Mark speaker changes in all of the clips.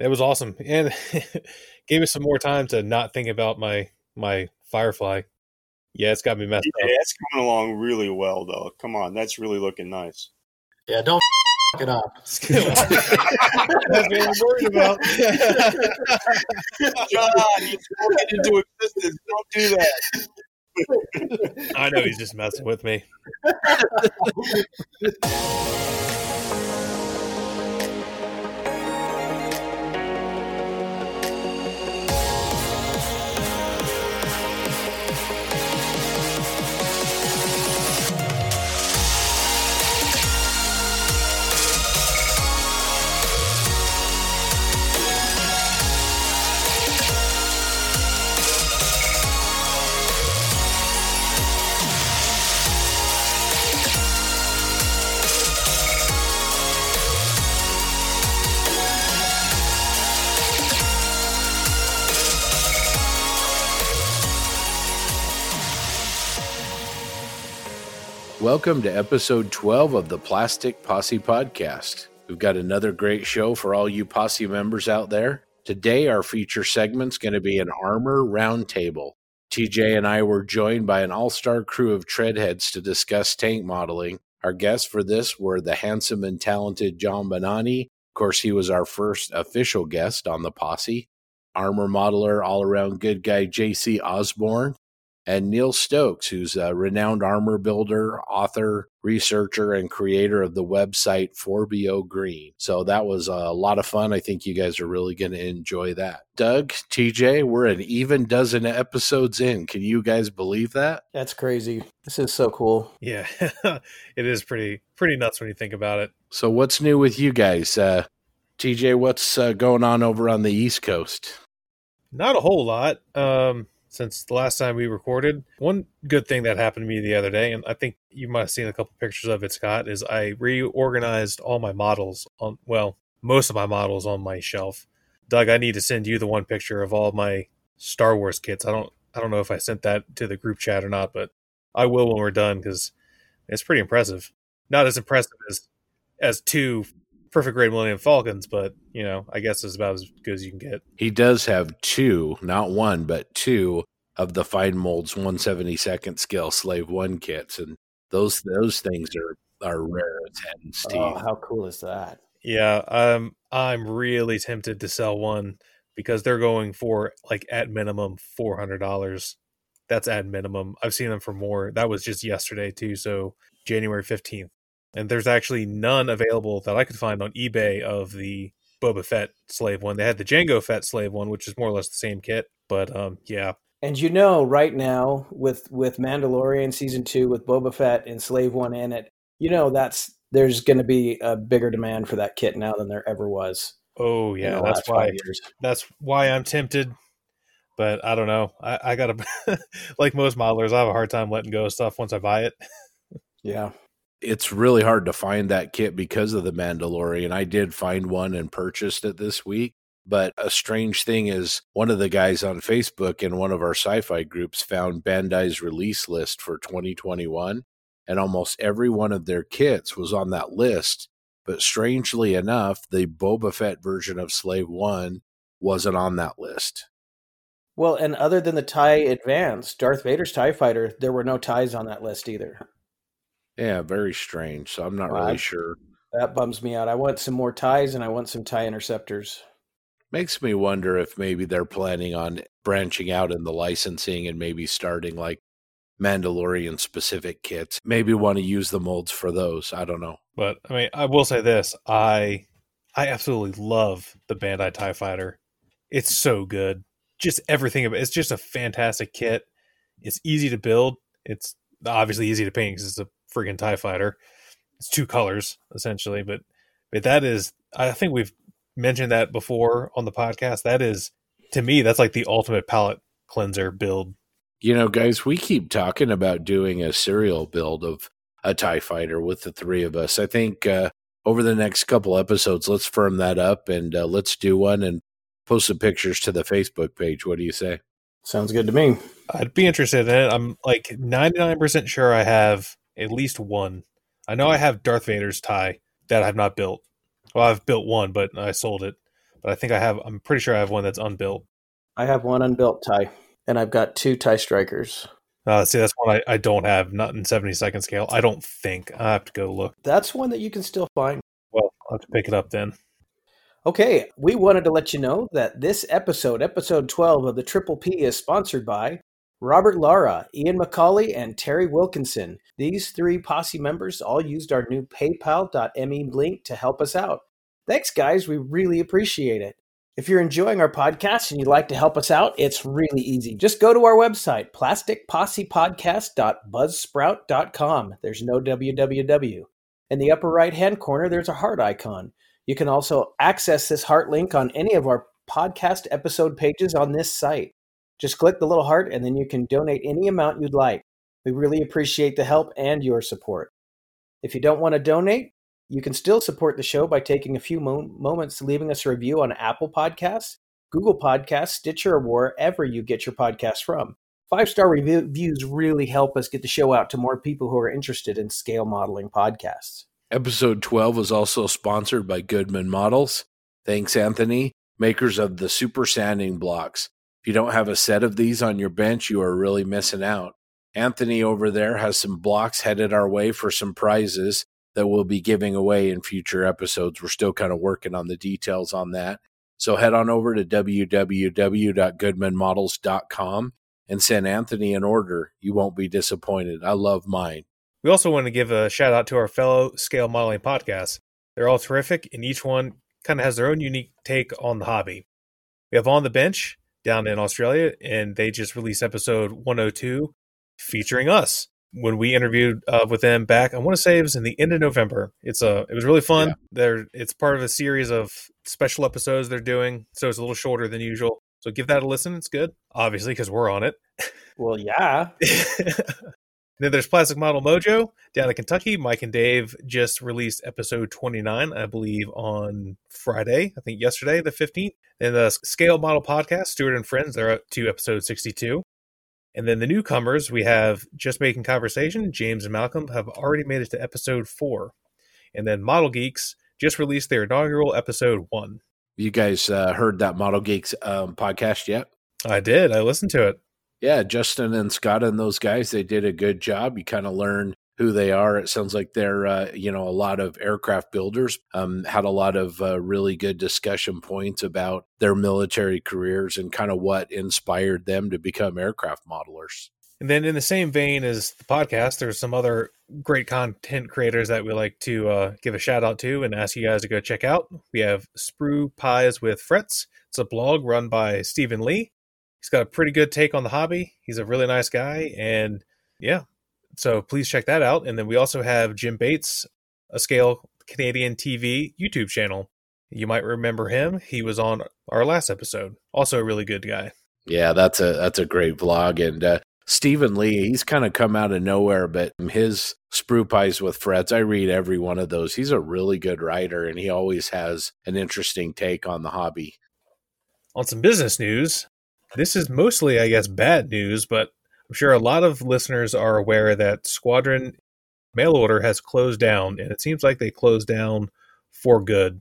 Speaker 1: It was awesome, and gave us some more time to not think about my my Firefly. Yeah, it's got me messed
Speaker 2: Yeah,
Speaker 1: up.
Speaker 2: it's coming along really well, though. Come on, that's really looking nice.
Speaker 3: Yeah, don't f- it up.
Speaker 1: That's what I'm worried about.
Speaker 2: God, you spoke it into existence. Don't do that.
Speaker 1: I know he's just messing with me.
Speaker 4: Welcome to episode 12 of the Plastic Posse Podcast. We've got another great show for all you posse members out there. Today, our feature segment's going to be an armor roundtable. TJ and I were joined by an all star crew of treadheads to discuss tank modeling. Our guests for this were the handsome and talented John Bonani. Of course, he was our first official guest on the posse. Armor modeler, all around good guy JC Osborne, and Neil Stokes, who's a renowned armor builder, author, researcher, and creator of the website 4BO Green. So that was a lot of fun. I think you guys are really going to enjoy that. Doug, TJ, we're an even dozen episodes in. Can you guys believe that?
Speaker 3: That's crazy. This is so cool.
Speaker 1: Yeah, it is pretty pretty nuts when you think about it.
Speaker 4: So what's new with you guys? Uh, TJ, what's uh, going on over on the East Coast?
Speaker 1: Not a whole lot. Um, since the last time we recorded. One good thing that happened to me the other day, and I think you might have seen a couple pictures of it, Scott, is I reorganized all my models on well, most of my models on my shelf. Doug, I need to send you the one picture of all my Star Wars kits. I don't I don't know if I sent that to the group chat or not, but I will when we're done because it's pretty impressive. Not as impressive as as two perfect grade Millennium Falcons, but you know, I guess it's about as good as you can get.
Speaker 4: He does have two, not one, but two of the fine molds 172nd scale slave one kits, and those those things are are rare as hens, Steve.
Speaker 3: Oh, how cool is that?
Speaker 1: Yeah, um, I'm really tempted to sell one because they're going for like at minimum four hundred dollars. That's at minimum. I've seen them for more. That was just yesterday too, so January fifteenth. And there's actually none available that I could find on eBay of the Boba Fett slave one. They had the Jango Fett slave one, which is more or less the same kit. But um, yeah,
Speaker 3: And you know, right now with with Mandalorian season two, with Boba Fett and Slave One in it, you know that's there's going to be a bigger demand for that kit now than there ever was.
Speaker 1: oh yeah, that's why that's why I'm tempted. But I don't know. I, I gotta like most modelers, I have a hard time letting go of stuff once I buy it.
Speaker 3: Yeah,
Speaker 4: it's really hard to find that kit because of the Mandalorian. I did find one and purchased it this week. But a strange thing is, one of the guys on Facebook in one of our sci fi groups found Bandai's release list for 2021, and almost every one of their kits was on that list. But strangely enough, the Boba Fett version of Slave One wasn't on that list.
Speaker 3: Well, and other than the tie advance, Darth Vader's tie fighter, there were no ties on that list either.
Speaker 4: Yeah, very strange. So I'm not
Speaker 3: Wow.
Speaker 4: really sure.
Speaker 3: That bums me out. I want some more ties and I want some tie interceptors.
Speaker 4: Makes me wonder if maybe they're planning on branching out in the licensing and maybe starting like Mandalorian specific kits. Maybe want to use the molds for those. I don't know.
Speaker 1: But I mean, I will say this: I I absolutely love the Bandai Tie Fighter. It's so good. Just everything about it's just a fantastic kit. It's easy to build. It's obviously easy to paint because it's a freaking Tie Fighter. It's two colors essentially, but but that is I think we've mentioned that before on the podcast. That is to me that's like the ultimate palette cleanser build.
Speaker 4: You know, guys, we keep talking about doing a serial build of a TIE fighter with the three of us. I think uh, over the next couple episodes, let's firm that up and uh, let's do one and post some pictures to the Facebook page. What do you say?
Speaker 3: Sounds good to me.
Speaker 1: I'd be interested in it. I'm like 99% sure I have at least one. I know I have Darth Vader's tie that I've not built. Well, I've built one, but I sold it. but I think I have. I'm pretty sure I have one that's unbuilt.
Speaker 3: I have one unbuilt tie, and I've got two tie strikers.
Speaker 1: Uh, see, that's one I, I don't have, not in 70 second scale. I don't think. I have to go look.
Speaker 3: That's one that you can still find.
Speaker 1: Well, I'll have to pick it up then.
Speaker 3: Okay, we wanted to let you know that this episode, episode 12 of the Triple P, is sponsored by Robert Lara, Ian McCauley, and Terry Wilkinson. These three posse members all used our new paypal.me link to help us out. Thanks, guys. We really appreciate it. If you're enjoying our podcast and you'd like to help us out, it's really easy. Just go to our website, plasticpossepodcast.buzzsprout.com. There's no www. In the upper right hand corner, there's a heart icon. You can also access this heart link on any of our podcast episode pages on this site. Just click the little heart and then you can donate any amount you'd like. We really appreciate the help and your support. If you don't want to donate, you can still support the show by taking a few mo- moments leaving us a review on Apple Podcasts, Google Podcasts, Stitcher, or wherever you get your podcasts from. Five star reviews really help us get the show out to more people who are interested in scale modeling podcasts.
Speaker 4: Episode 12 was also sponsored by Goodman Models. Thanks, Anthony, makers of the super sanding blocks. If you don't have a set of these on your bench, you are really missing out. Anthony over there has some blocks headed our way for some prizes that we'll be giving away in future episodes. We're still kind of working on the details on that. So head on over to www.goodmanmodels.com and send Anthony an order. You won't be disappointed. I love mine.
Speaker 1: We also want to give a shout out to our fellow scale modeling podcasts. They're all terrific, and each one kind of has their own unique take on the hobby. We have On the Bench down in Australia, and they just released episode 102 featuring us when we interviewed uh, with them back. I want to say it was in the end of November. It's a it was really fun.
Speaker 4: Yeah.
Speaker 1: They're it's part of a series of special episodes they're doing, so it's a little shorter than usual. So give that a listen. It's good, obviously, because we're on it.
Speaker 3: Well, yeah.
Speaker 1: then there's Plastic Model Mojo down in Kentucky. Mike and Dave just released episode 29, I believe, on Friday. I think yesterday, the 15th. And the Scale Model Podcast, Stuart and Friends, they're up to episode 62. And then the newcomers, we have Just Making Conversation. James and Malcolm have already made it to episode four. And then Model Geeks just released their inaugural episode one.
Speaker 4: You guys uh, heard that Model Geeks um, podcast yet?
Speaker 1: I did. I listened to it.
Speaker 4: Yeah, Justin and Scott and those guys, they did a good job. You kind of learn who they are. It sounds like they're, uh, you know, a lot of aircraft builders. Um, had a lot of uh, really good discussion points about their military careers and kind of what inspired them to become aircraft modelers.
Speaker 1: And then, in the same vein as the podcast, there's some other great content creators that we like to uh, give a shout out to and ask you guys to go check out. We have Sprue Pies with Frets. It's a blog run by Stephen Lee. He's got a pretty good take on the hobby. He's a really nice guy, and yeah, so please check that out. And then we also have Jim Bates, a Scale Canadian TV YouTube channel. You might remember him. He was on our last episode. Also a really good guy.
Speaker 4: Yeah, that's a that's a great vlog. And uh, Stephen Lee, he's kind of come out of nowhere, but his sprue pies with frets, I read every one of those. He's a really good writer, and he always has an interesting take on the hobby.
Speaker 1: On some business news, this is mostly, I guess, bad news, but I'm sure a lot of listeners are aware that Squadron mail order has closed down, and it seems like they closed down for good.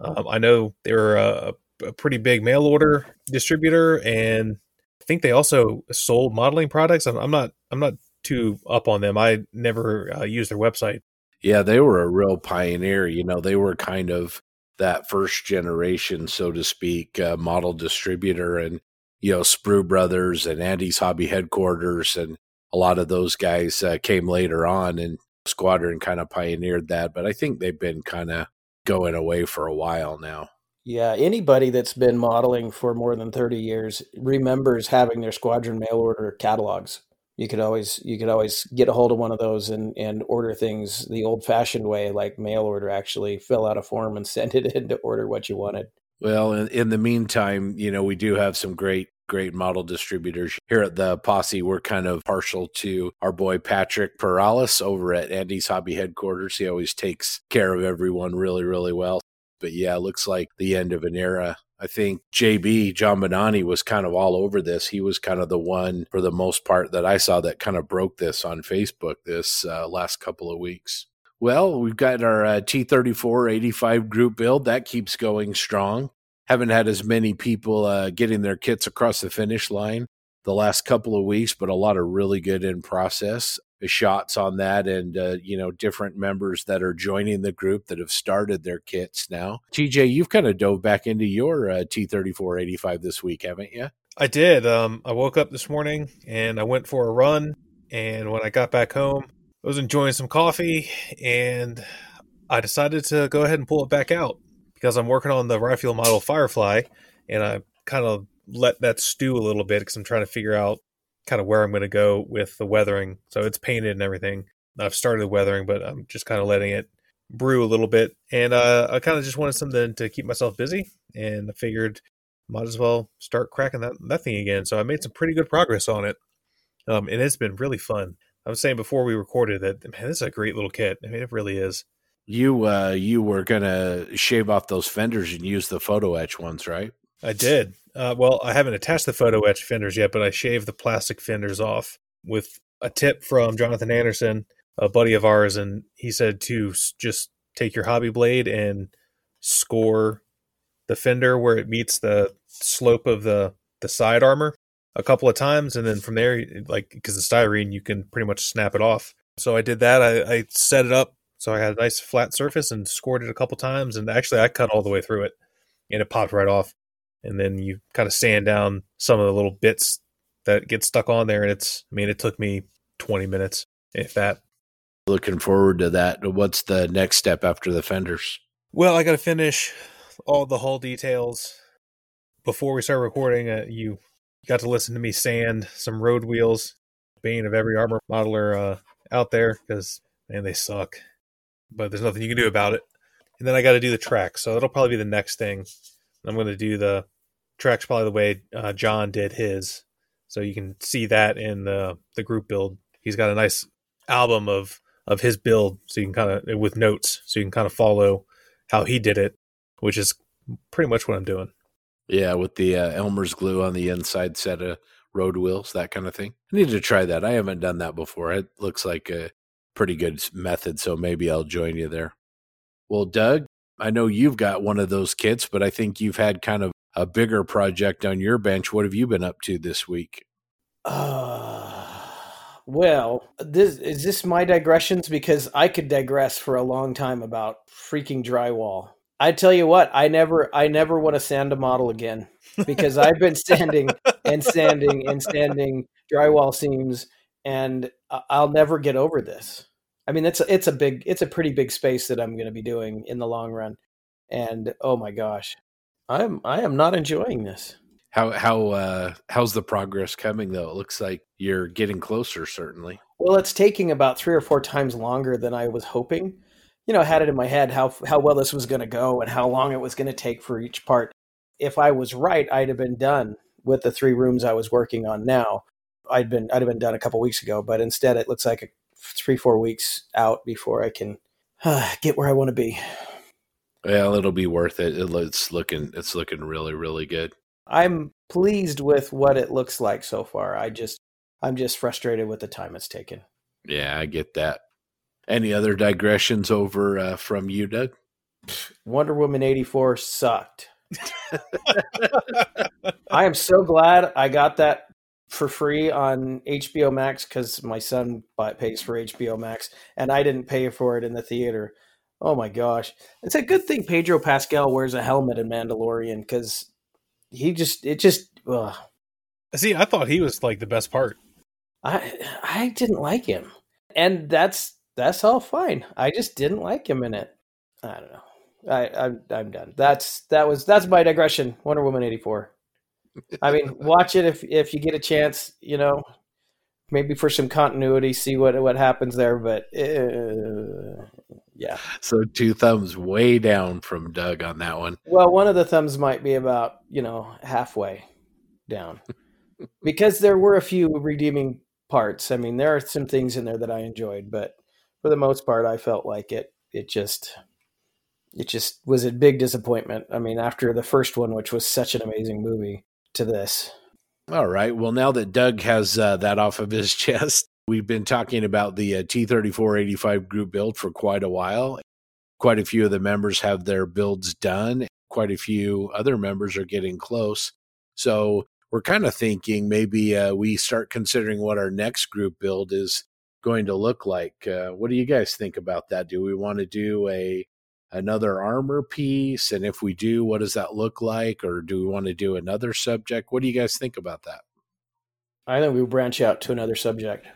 Speaker 1: Um, I know they're a, a pretty big mail order distributor, and I think they also sold modeling products. I'm, I'm not, I'm not too up on them. I never uh, used their website.
Speaker 4: Yeah, they were a real pioneer. You know, they were kind of that first generation, so to speak, uh, model distributor, and you know, Sprue Brothers and Andy's Hobby Headquarters, and a lot of those guys uh, came later on, and Squadron kind of pioneered that. But I think they've been kind of going away for a while now.
Speaker 3: Yeah, anybody that's been modeling for more than 30 years remembers having their squadron mail order catalogs. You could always you could always get a hold of one of those and and order things the old-fashioned way like mail order actually fill out a form and send it in to order what you wanted.
Speaker 4: Well, in, in the meantime, you know, we do have some great great model distributors here at the posse. We're kind of partial to our boy patrick perales over at andy's hobby headquarters. He always takes care of everyone really really well. But yeah it looks like the end of an era. I think jb john bonani was kind of all over this. He was kind of the one for the most part that i saw that kind of broke this on facebook this uh, last couple of weeks well, we've got our uh, T34 85 group build that keeps going strong. haven't had as many people uh, getting their kits across the finish line the last couple of weeks, but a lot of really good in process shots on that and uh, you know different members that are joining the group that have started their kits now tj you've kind of dove back into your uh, t3485 this week haven't you
Speaker 1: I did. Um, I woke up this morning and I went for a run. And when I got back home, I was enjoying some coffee and I decided to go ahead and pull it back out because I'm working on the Rye Field Model Firefly and I kind of let that stew a little bit because I'm trying to figure out kind of where I'm going to go with the weathering. So it's painted and everything. I've started the weathering, but I'm just kind of letting it brew a little bit. And uh, I kind of just wanted something to keep myself busy. And I figured might as well start cracking that, that thing again. So I made some pretty good progress on it. Um, and it's been really fun. I was saying before we recorded that, man, this is a great little kit. I mean, it really is.
Speaker 4: You uh, you were gonna shave off those fenders and use the photo etch ones, right?
Speaker 1: I did. Uh, well, I haven't attached the photo etch fenders yet, but I shaved the plastic fenders off with a tip from Jonathan Anderson, a buddy of ours, and he said to just take your hobby blade and score the fender where it meets the slope of the the side armor a couple of times, and then from there, like because the styrene, you can pretty much snap it off. So I did that. I, I set it up so I had a nice flat surface and scored it a couple times, and actually I cut all the way through it, and it popped right off. And then you kind of sand down some of the little bits that get stuck on there, and it's. I mean, it took me twenty minutes, if that.
Speaker 4: Looking forward to that. What's the next step after the fenders?
Speaker 1: Well, I got to finish all the hull details before we start recording. Uh, you got to listen to me sand some road wheels, bane of every armor modeler uh, out there because man, they suck. But there's nothing you can do about it. And then I got to do the track, so that'll probably be the next thing. I'm going to do the tracks probably the way uh, John did his, so you can see that in the the group build. He's got a nice album of of his build, so you can kind of with notes, so you can kind of follow how he did it which is pretty much what I'm doing.
Speaker 4: Yeah, with the uh, Elmer's glue on the inside set of road wheels, that kind of thing. I need to try that. I haven't done that before. It looks like a pretty good method, so maybe I'll join you there. Well, Doug, I know you've got one of those kits, but I think you've had kind of a bigger project on your bench. What have you been up to this week?
Speaker 3: Uh, well, this is this my digressions because I could digress for a long time about freaking drywall. I tell you what, I never, I never want to sand a model again because I've been sanding and sanding and sanding drywall seams, and I'll never get over this. I mean, it's a, it's a big, it's a pretty big space that I'm going to be doing in the long run, and oh my gosh, I'm, I am not enjoying this.
Speaker 4: How how uh, how's the progress coming though? It looks like you're getting closer, certainly.
Speaker 3: Well, it's taking about three or four times longer than I was hoping you know, had it in my head how how well this was going to go and how long it was going to take for each part. If I was right, I'd have been done with the three rooms I was working on now. I'd been I'd have been done a couple weeks ago, but instead it looks like a, three four weeks out before I can uh, get where I want to be.
Speaker 4: Well, it'll be worth it. It's looking it's looking really really good.
Speaker 3: I'm pleased with what it looks like so far. I just I'm just frustrated with the time it's taken.
Speaker 4: Yeah, I get that. Any other digressions over uh, from you, Doug?
Speaker 3: Wonder Woman 84 sucked. I am so glad I got that for free on HBO Max because my son pays for HBO Max and I didn't pay for it in the theater. Oh my gosh. It's a good thing Pedro Pascal wears a helmet in Mandalorian because he just, it just, ugh.
Speaker 1: See, I thought he was like the best part.
Speaker 3: I I didn't like him. And that's that's all fine. I just didn't like him in it. I don't know. I, I'm I'm done. That's that was that's my digression. Wonder Woman eighty four. I mean, watch it if if you get a chance. You know, maybe for some continuity, see what what happens there. But uh, yeah.
Speaker 4: So two thumbs way down from Doug on that one.
Speaker 3: Well, one of the thumbs might be about you know halfway down because there were a few redeeming parts. I mean, there are some things in there that I enjoyed, but for the most part, I felt like it. It just, it just was a big disappointment. I mean, after the first one, which was such an amazing movie, to this.
Speaker 4: All right. Well, now that Doug has uh, that off of his chest, we've been talking about the uh, T3485 group build for quite a while. Quite a few of the members have their builds done. quite a few other members are getting close. So we're kind of thinking maybe uh, we start considering what our next group build is going to look like. Uh, what do you guys think about that? Do we want to do a another armor piece? And if we do, what does that look like? Or do we want to do another subject? What do you guys think about that?
Speaker 3: I think we branch out to another subject,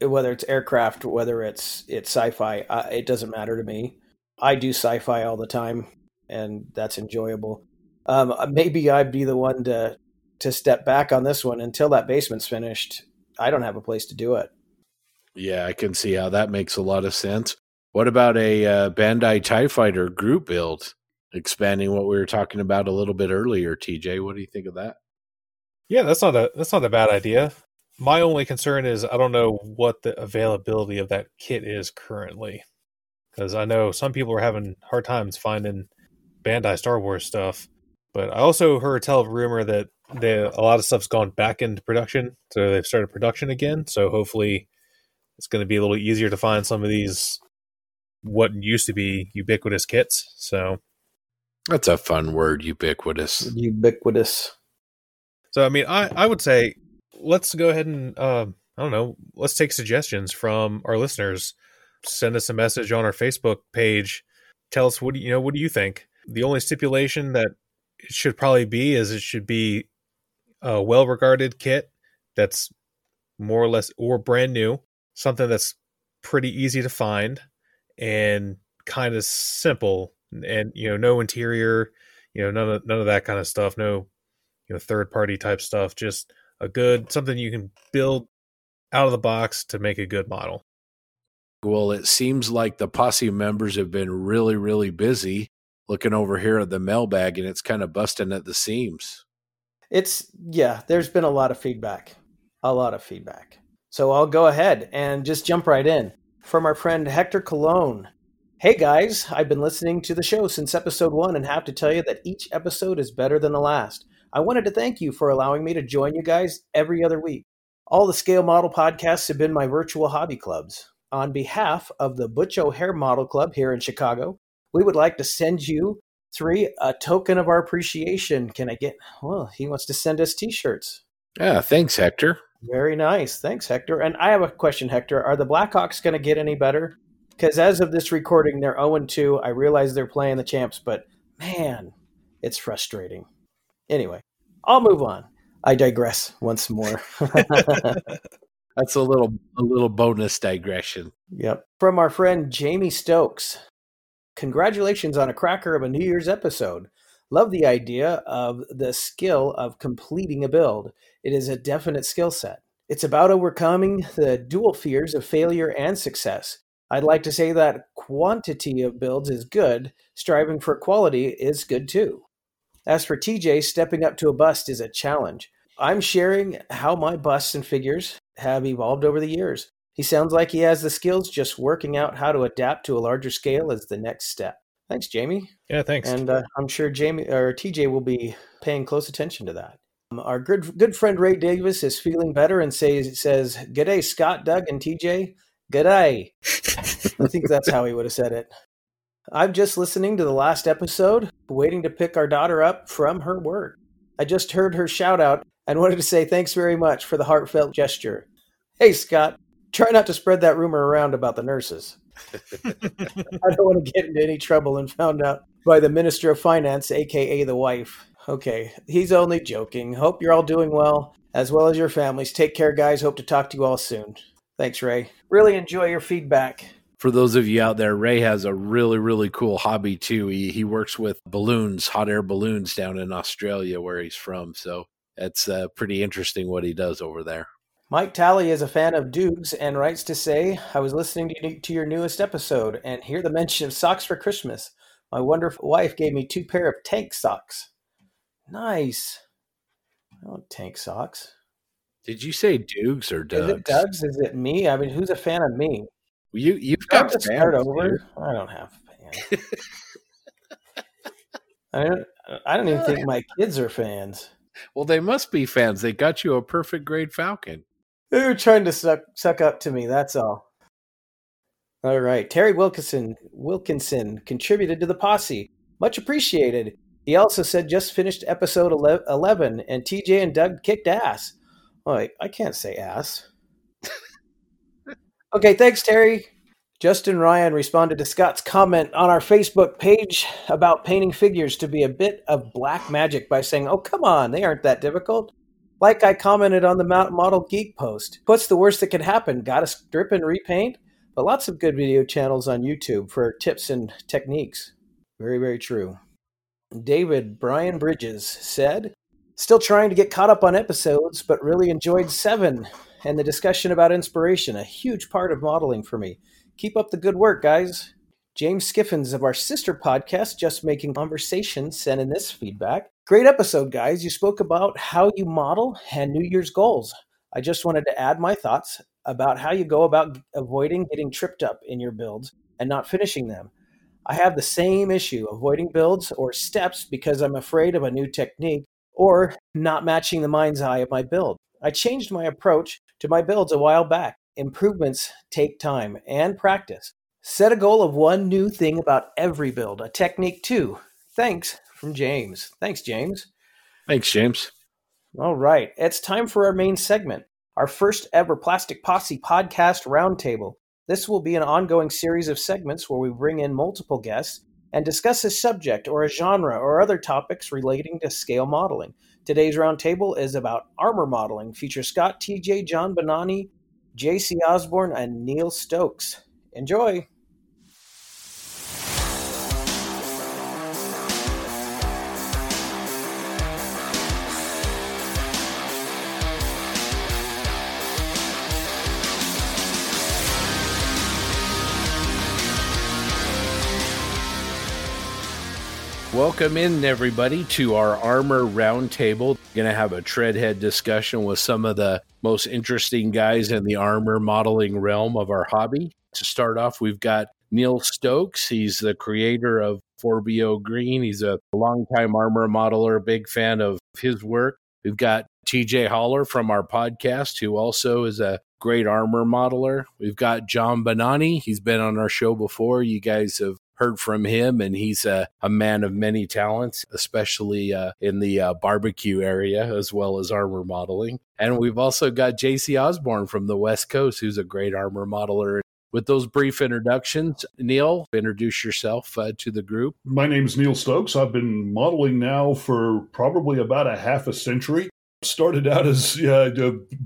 Speaker 3: whether it's aircraft, whether it's it's sci-fi. Uh, it doesn't matter to me. I do sci-fi all the time, and that's enjoyable. Um, uh, maybe I'd be the one to to step back on this one until that basement's finished. I don't have a place to do it.
Speaker 4: Yeah, I can see how that makes a lot of sense. What about a uh, Bandai Tie Fighter group build? Expanding what we were talking about a little bit earlier, TJ. What do you think of that?
Speaker 1: Yeah, that's not a that's not a bad idea. My only concern is I don't know what the availability of that kit is currently, because I know some people are having hard times finding Bandai Star Wars stuff. But I also heard tell of rumor that they, a lot of stuff's gone back into production, so they've started production again. So hopefully, it's going to be a little easier to find some of these what used to be ubiquitous kits. So
Speaker 4: that's a fun word, ubiquitous.
Speaker 3: Ubiquitous.
Speaker 1: So I mean, I I would say let's go ahead and uh, I don't know, let's take suggestions from our listeners. Send us a message on our Facebook page. Tell us what do you know. What do you think? The only stipulation that it should probably be is it should be a well-regarded kit that's more or less or brand new, something that's pretty easy to find and kind of simple, and you know, no interior, you know, none of none of that kind of stuff. No you know third party type stuff just a good something you can build out of the box to make a good model
Speaker 4: well it seems like the posse members have been really really busy looking over here at the mailbag and it's kind of busting at the seams
Speaker 3: it's yeah there's been a lot of feedback a lot of feedback so i'll go ahead and just jump right in from our friend hector cologne Hey guys, I've been listening to the show since episode one and have to tell you that each episode is better than the last. I wanted to thank you for allowing me to join you guys every other week. All the Scale Model podcasts have been my virtual hobby clubs. On behalf of the Butch O'Hare Model Club here in Chicago, we would like to send you three a token of our appreciation. Can I get? Well, he wants to send us T-shirts.
Speaker 4: Yeah, thanks, Hector.
Speaker 3: Very nice, thanks, Hector. And I have a question, Hector. Are the Blackhawks going to get any better? Because as of this recording, they're 0 2. I realize they're playing the champs, but man, it's frustrating. Anyway, I'll move on. I digress once more.
Speaker 4: That's a little a little bonus digression.
Speaker 3: Yep. From our friend Jamie Stokes. Congratulations on a cracker of a New Year's episode. Love the idea of the skill of completing a build. It is a definite skill set. It's about overcoming the dual fears of failure and success. I'd like to say that quantity of builds is good, striving for quality is good too. As for TJ, stepping up to a bust is a challenge. I'm sharing how my busts and figures have evolved over the years. He sounds like he has the skills, just working out how to adapt to a larger scale is the next step. Thanks, Jamie.
Speaker 1: Yeah, thanks.
Speaker 3: And uh, I'm sure Jamie or TJ will be paying close attention to that. Um, our good good friend Ray Davis is feeling better and says says, "G'day, Scott, Doug, and TJ. G'day." I think that's how he would have said it. I'm just listening to the last episode, waiting to pick our daughter up from her work. I just heard her shout out and wanted to say thanks very much for the heartfelt gesture. Hey, Scott, try not to spread that rumor around about the nurses. I don't want to get into any trouble and found out by the Minister of Finance, aka the wife. Okay, he's only joking. Hope you're all doing well, as well as your families. Take care, guys. Hope to talk to you all soon. Thanks, Ray. Really enjoy your feedback
Speaker 4: for those of you out there, Ray has a really, really cool hobby too. He he works with balloons, hot air balloons down in Australia where he's from. So it's uh, pretty interesting what he does over there.
Speaker 3: Mike Talley is a fan of Dukes and writes to say, I was listening to, to your newest episode and hear the mention of socks for Christmas. My wonderful wife gave me two pair of tank socks. Nice. Oh, tank socks.
Speaker 4: Did you say Dukes or Doug's?
Speaker 3: Is it Doug's? Is it me? I mean, who's a fan of me?
Speaker 4: You you've got
Speaker 3: to start over. I don't have fans. I don't. I don't even think my kids are fans.
Speaker 4: Well, they must be fans. They got you a perfect grade Falcon.
Speaker 3: They were trying to suck suck up to me. That's all. All right, Terry Wilkinson Wilkinson contributed to the posse. Much appreciated. He also said just finished episode 11 and TJ and Doug kicked ass. Wait, I can't say ass. okay, thanks, Terry. Justin Ryan responded to Scott's comment on our Facebook page about painting figures to be a bit of black magic by saying, Oh, come on, they aren't that difficult. Like I commented on the Model Geek post. What's the worst that could happen? Gotta strip and repaint? But lots of good video channels on YouTube for tips and techniques. Very, very true. David Brian Bridges said, Still trying to get caught up on episodes, but really enjoyed seven and the discussion about inspiration, a huge part of modeling for me. Keep up the good work, guys. James Skiffins of our sister podcast, Just Making Conversation, sent in this feedback. Great episode, guys. You spoke about how you model and New Year's goals. I just wanted to add my thoughts about how you go about avoiding getting tripped up in your builds and not finishing them. I have the same issue avoiding builds or steps because I'm afraid of a new technique or not matching the mind's eye of my build. I changed my approach to my builds a while back Improvements take time and practice. Set a goal of one new thing about every build, a technique too. Thanks from James. Thanks, James.
Speaker 4: Thanks, James.
Speaker 3: All right, it's time for our main segment, our first ever Plastic Posse podcast roundtable. This will be an ongoing series of segments where we bring in multiple guests and discuss a subject or a genre or other topics relating to scale modeling. Today's roundtable is about armor modeling, features Scott TJ, John Bonani, JC Osborne, and Neil Stokes. Enjoy!
Speaker 4: Welcome in, everybody, to our Armor Roundtable. Going to have a treadhead discussion with some of the most interesting guys in the armor modeling realm of our hobby. To start off, we've got Neil Stokes. He's the creator of 4BO Green. He's a longtime armor modeler, big fan of his work. We've got TJ Holler from our podcast, who also is a great armor modeler. We've got John Bonani. He's been on our show before. You guys have heard from him, and he's a, a man of many talents, especially uh, in the uh, barbecue area as well as armor modeling. And we've also got JC Osborne from the West Coast, who's a great armor modeler. With those brief introductions, Neil, introduce yourself uh, to the group.
Speaker 5: My name is Neil Stokes. I've been modeling now for probably about a half a century. Started out as uh,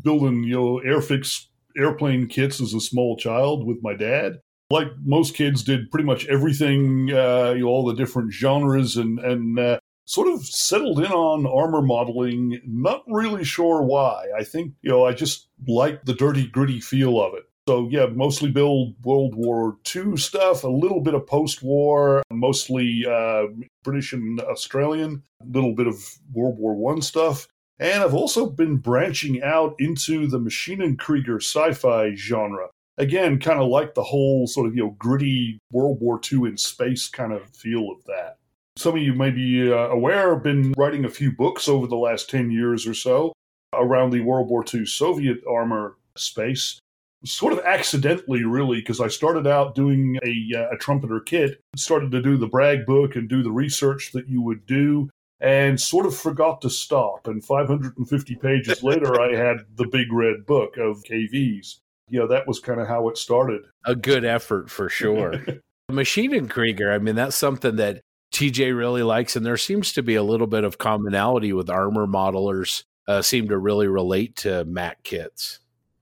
Speaker 5: building you know airfix airplane kits as a small child with my dad like most kids, did pretty much everything, uh, you know, all the different genres, and and uh, sort of settled in on armor modeling. Not really sure why. I think you know I just like the dirty, gritty feel of it. So yeah, mostly build World War II stuff, a little bit of post-war, mostly uh, British and Australian, a little bit of World War One stuff. And I've also been branching out into the Maschinenkrieger sci-fi genre again, kind of like the whole sort of you know gritty World War II in space kind of feel of that. Some of you may be uh, aware, I've been writing a few books over the last 10 years or so around the World War II Soviet armor space. Sort of accidentally, really, because I started out doing a, uh, a trumpeter kit, started to do the brag book and do the research that you would do, and sort of forgot to stop. And 550 pages later, I had the big red book of KVs you know, that was kind of how it started.
Speaker 4: A good effort for sure. Maschinenkrieger, I mean, that's something that TJ really likes, and there seems to be a little bit of commonality with armor modelers. Uh, seem to really relate to MaK kits.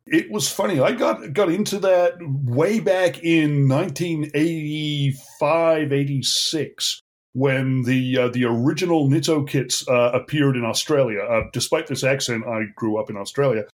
Speaker 5: It was funny. I got got into that way back in 1985, 86 when the uh, the original Nitto kits uh, appeared in Australia. Uh, despite this accent, I grew up in Australia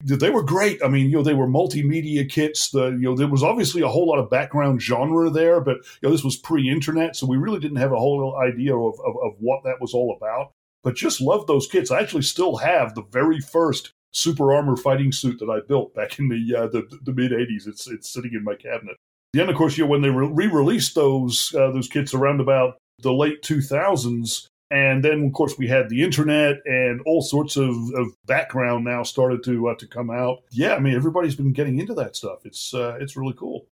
Speaker 5: they were great. I mean, you know, they were multimedia kits. The you know, there was obviously a whole lot of background genre there, but you know, this was pre-internet, so we really didn't have a whole idea of, of, of what that was all about. But just loved those kits. I actually still have the very first super armor fighting suit that I built back in the uh, the, the mid '80s. It's it's sitting in my cabinet. Then, of course, you know, when they re-released those uh, those kits around about the late 2000s, and then, of course, we had the internet and all sorts of, of background now started to uh, to come out. Yeah, I mean, everybody's been getting into that stuff. It's uh, it's really cool.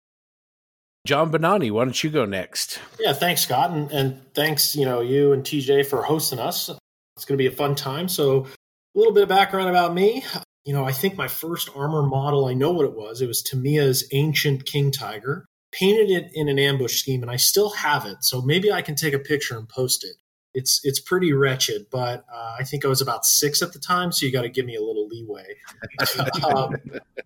Speaker 4: John Bonani, why don't you go next?
Speaker 6: Yeah, thanks, Scott, and, and thanks, you know, you and TJ for hosting us. It's going to be a fun time. So, a little bit of background about me. You know, I think my first armor model, I know what it was. It was Tamiya's Ancient King Tiger. Painted it in an ambush scheme, and I still have it. So maybe I can take a picture and post it it's it's pretty wretched. But uh, I think I was about six at the time, so you got to give me a little leeway. um,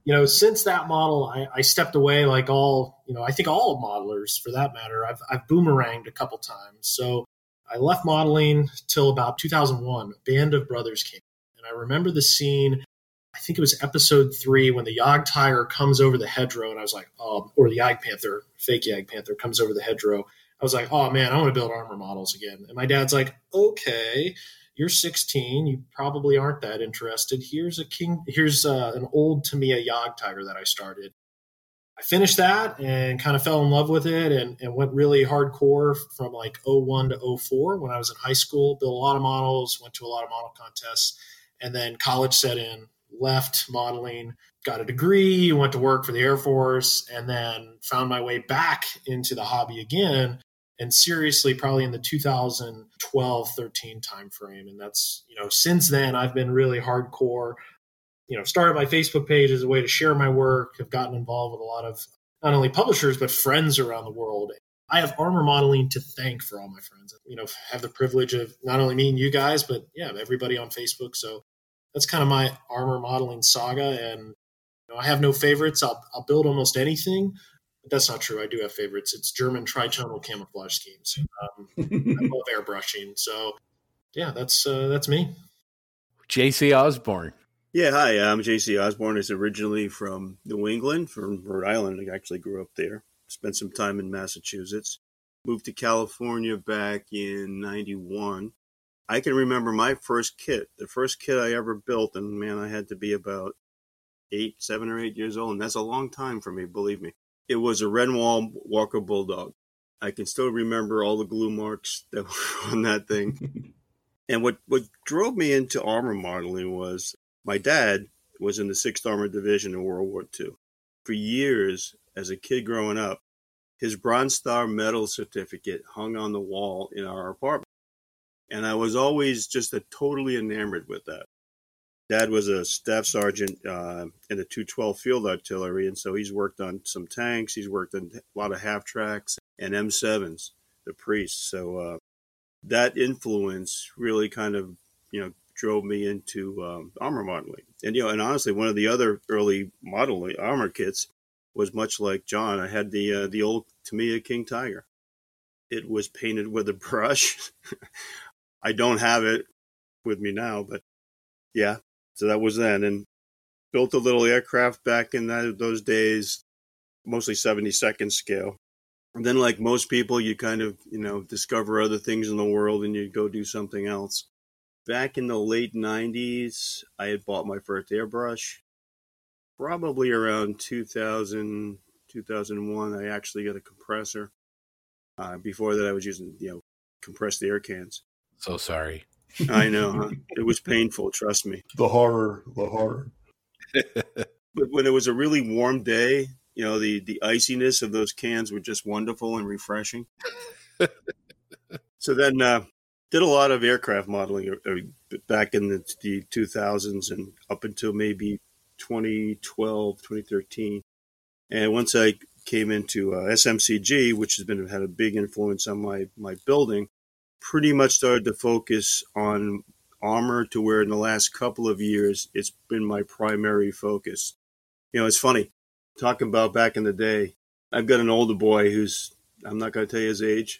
Speaker 6: you know, since that model, I, I, stepped away. Like all, you know, I think all modelers for that matter. I've I've boomeranged a couple times, so I left modeling till about 2001. Band of Brothers came, and I remember the scene. I think it was episode three when the Jagdtiger comes over the hedgerow, and I was like, oh, or the Jagdpanther, fake Jagdpanther, comes over the hedgerow I was like, oh man, I want to build armor models again. And my dad's like, okay, you're 16. You probably aren't that interested. Here's a king. Here's uh, an old Tamiya tiger that I started. I finished that and kind of fell in love with it and, and went really hardcore from like 01 to 04 when I was in high school. Built a lot of models, went to a lot of model contests, and then college set in. Left modeling, got a degree, went to work for the Air Force, and then found my way back into the hobby again and seriously probably in the 2012 13 timeframe. And that's you know since then i've been really hardcore you know started my facebook page as a way to share my work have gotten involved with a lot of not only publishers but friends around the world. I have armor modeling to thank for all my friends. You know have the privilege of not only meeting you guys but yeah everybody on facebook. So that's kind of my armor modeling saga. And you know, i have no favorites. I'll, I'll build almost anything that's not true. I do have favorites. It's German tritonal camouflage schemes. Um, I love airbrushing. So, yeah, that's uh, that's me.
Speaker 4: JC Osborne.
Speaker 2: Yeah, hi. I'm JC Osborne. Is originally from New England, from Rhode Island. I actually grew up there. Spent some time in Massachusetts. Moved to California back in '91. I can remember my first kit, the first kit I ever built, and man, I had to be about eight, seven or eight years old, and that's a long time for me, believe me it was a Renwal Walker Bulldog. I can still remember all the glue marks that were on that thing. and what, what drove me into armor modeling was my dad was in the 6th Armored Division in World War II. For years, as a kid growing up, his Bronze Star Medal certificate hung on the wall in our apartment. And I was always just a totally enamored with that. Dad was a staff sergeant uh, in the 212 Field Artillery, and so he's worked on some tanks. He's worked on a lot of half tracks and M7s, the priests. So uh, that influence really kind of, you know, drove me into um, armor modeling. And you know, and honestly, one of the other early modeling armor kits was much like John. I had the uh, the old Tamiya King Tiger. It was painted with a brush. I don't have it with me now, but yeah, so that was then, and built a little aircraft back in that, those days, mostly 72nd scale. And then, like most people, you kind of, you know, discover other things in the world and you go do something else. Back in the late 90s, I had bought my first airbrush. Probably around 2000, 2001, I actually got a compressor. Uh, before that, I was using, you know, compressed air cans.
Speaker 4: So sorry.
Speaker 2: I know. Huh? It was painful. Trust me.
Speaker 5: The horror. The horror.
Speaker 2: but when it was a really warm day, you know, the the iciness of those cans were just wonderful and refreshing. so then, uh, did a lot of aircraft modeling uh, uh, back in the, the 2000s and up until maybe 2012, 2013. And once I came into uh, SMCG, which has been had a big influence on my my building, pretty much started to focus on armor to where in the last couple of years it's been my primary focus. You know, it's funny talking about back in the day. I've got an older boy who's I'm not going to tell you his age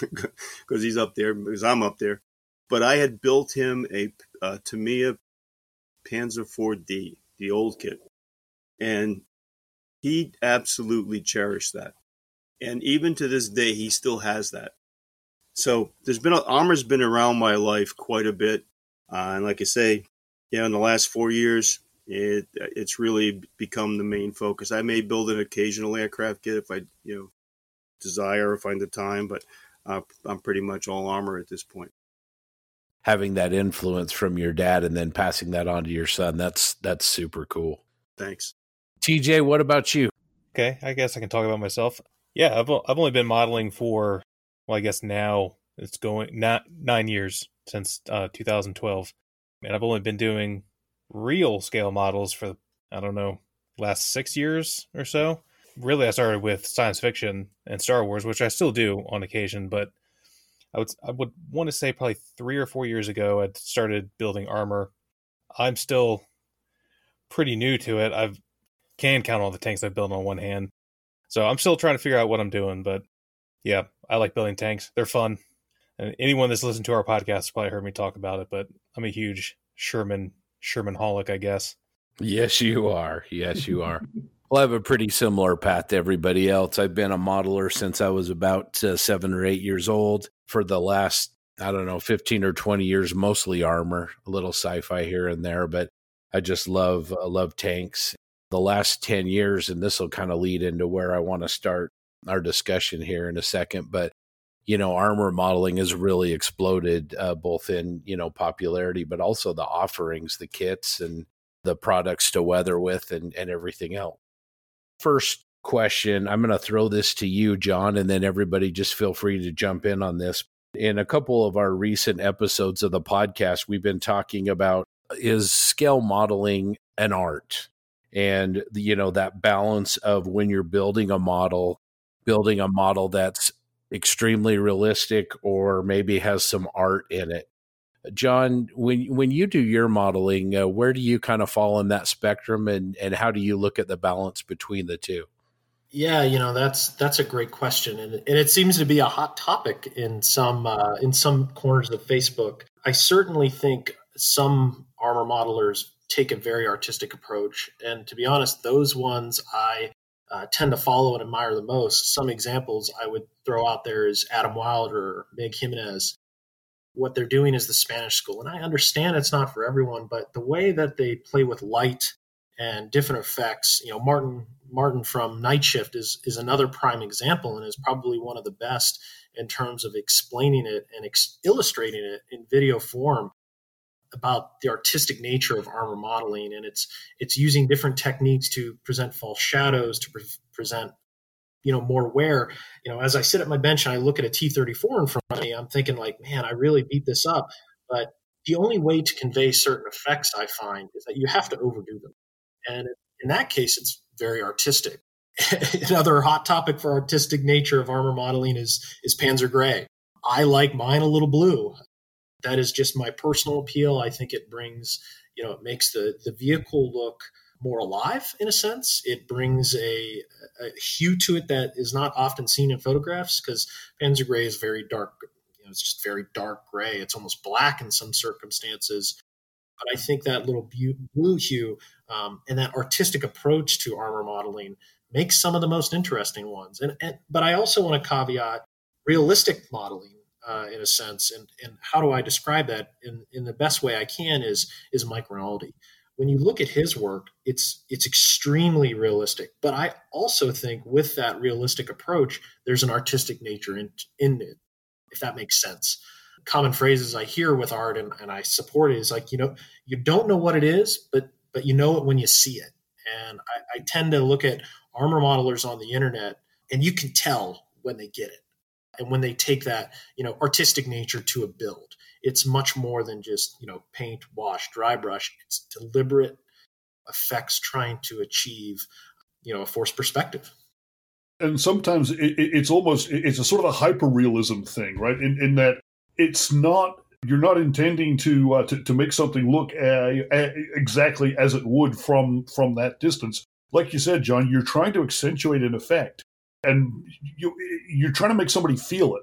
Speaker 2: because he's up there because I'm up there. But I had built him a, a Tamiya Panzer 4D, the old kit, and he absolutely cherished that. And even to this day, he still has that. So there's been a, armor's been around my life quite a bit, uh, and like I say, yeah, in the last four years, it it's really become the main focus. I may build an occasional aircraft kit if I you know desire or find the time, but uh, I'm pretty much all armor at this point.
Speaker 4: Having that influence from your dad and then passing that on to your son, that's that's super cool.
Speaker 2: Thanks.
Speaker 4: TJ, what about you?
Speaker 1: Okay, I guess I can talk about myself Yeah, I've I've only been modeling for well, I guess now it's going not nine years since uh, 2012, and I've only been doing real scale models for I don't know last six years or so. Really, I started with science fiction and Star Wars, which I still do on occasion, but I would I would want to say probably three or four years ago I started building armor. I'm still pretty new to it. I've can count all the tanks I've built on one hand, so I'm still trying to figure out what I'm doing. But yeah, I like building tanks. They're fun. And anyone that's listened to our podcast has probably heard me talk about it, but I'm a huge Sherman Sherman holic, I guess.
Speaker 4: Yes, you are. Yes, you are. well, I have a pretty similar path to everybody else. I've been a modeler since I was about uh, seven or eight years old. For the last, I don't know, 15 or 20 years, mostly armor, a little sci fi here and there, but I just love, uh, love tanks. The last 10 years, and this will kind of lead into where I want to start our discussion here in a second, but you know, armor modeling has really exploded uh, both in, you know, popularity, but also the offerings, the kits and the products to weather with and, and everything else. First question, I'm going to throw this to you, John, and then everybody just feel free to jump in on this. In a couple of our recent episodes of the podcast, we've been talking about is scale modeling an art? And, you know, that balance of when you're building a model, building a model that's extremely realistic or maybe has some art in it. John, when when you do your modeling, uh, where do you kind of fall in that spectrum, and and how do you look at the balance between the two?
Speaker 6: Yeah, you know that's that's a great question, and, and it seems to be a hot topic in some uh, in some corners of Facebook. I certainly think some armor modelers take a very artistic approach, and to be honest, those ones I uh, tend to follow and admire the most. Some examples I would throw out there is Adam Wilder, Mig Jimenez. What they're doing is the Spanish school. And I understand it's not for everyone, but the way that they play with light and different effects, you know, Martin Martin from Night Shift is is another prime example and is probably one of the best in terms of explaining it and ex- illustrating it in video form about the artistic nature of armor modeling and it's it's using different techniques to present false shadows to pre- present you know more wear. You know as i sit at my bench and i look at a t34 in front of me i'm thinking like man i really beat this up. But the only way to convey certain effects i find is that you have to overdo them. And in that case it's very artistic. Another hot topic for artistic nature of armor modeling is is panzer gray. I like mine a little blue that is just my personal appeal. I think it brings, you know, it makes the the vehicle look more alive in a sense. It brings a, a hue to it that is not often seen in photographs because Panzer Gray is very dark. You know, it's just very dark gray. It's almost black in some circumstances. But I think that little blue hue um, and that artistic approach to armor modeling makes some of the most interesting ones. And, and but I also want to caveat realistic modeling uh, in a sense. And, and how do I describe that in, in the best way I can is, is Mike Rinaldi. When you look at his work, it's, it's extremely realistic. But I also think with that realistic approach, there's an artistic nature in, in it, if that makes sense. Common phrases I hear with art and, and I support it is like, you know, you don't know what it is, but, but you know it when you see it. And I, I tend to look at armor modelers on the internet and you can tell when they get it and when they take that you know artistic nature to a build. It's much more than just you know paint wash dry brush. It's deliberate effects trying to achieve you know a forced perspective.
Speaker 5: And sometimes it, it's almost it's a sort of a hyper realism thing right? In, in that it's not you're not intending to, uh, to to make something look exactly as it would from from that distance. Like you said john you're trying to accentuate an effect and you you're trying to make somebody feel it.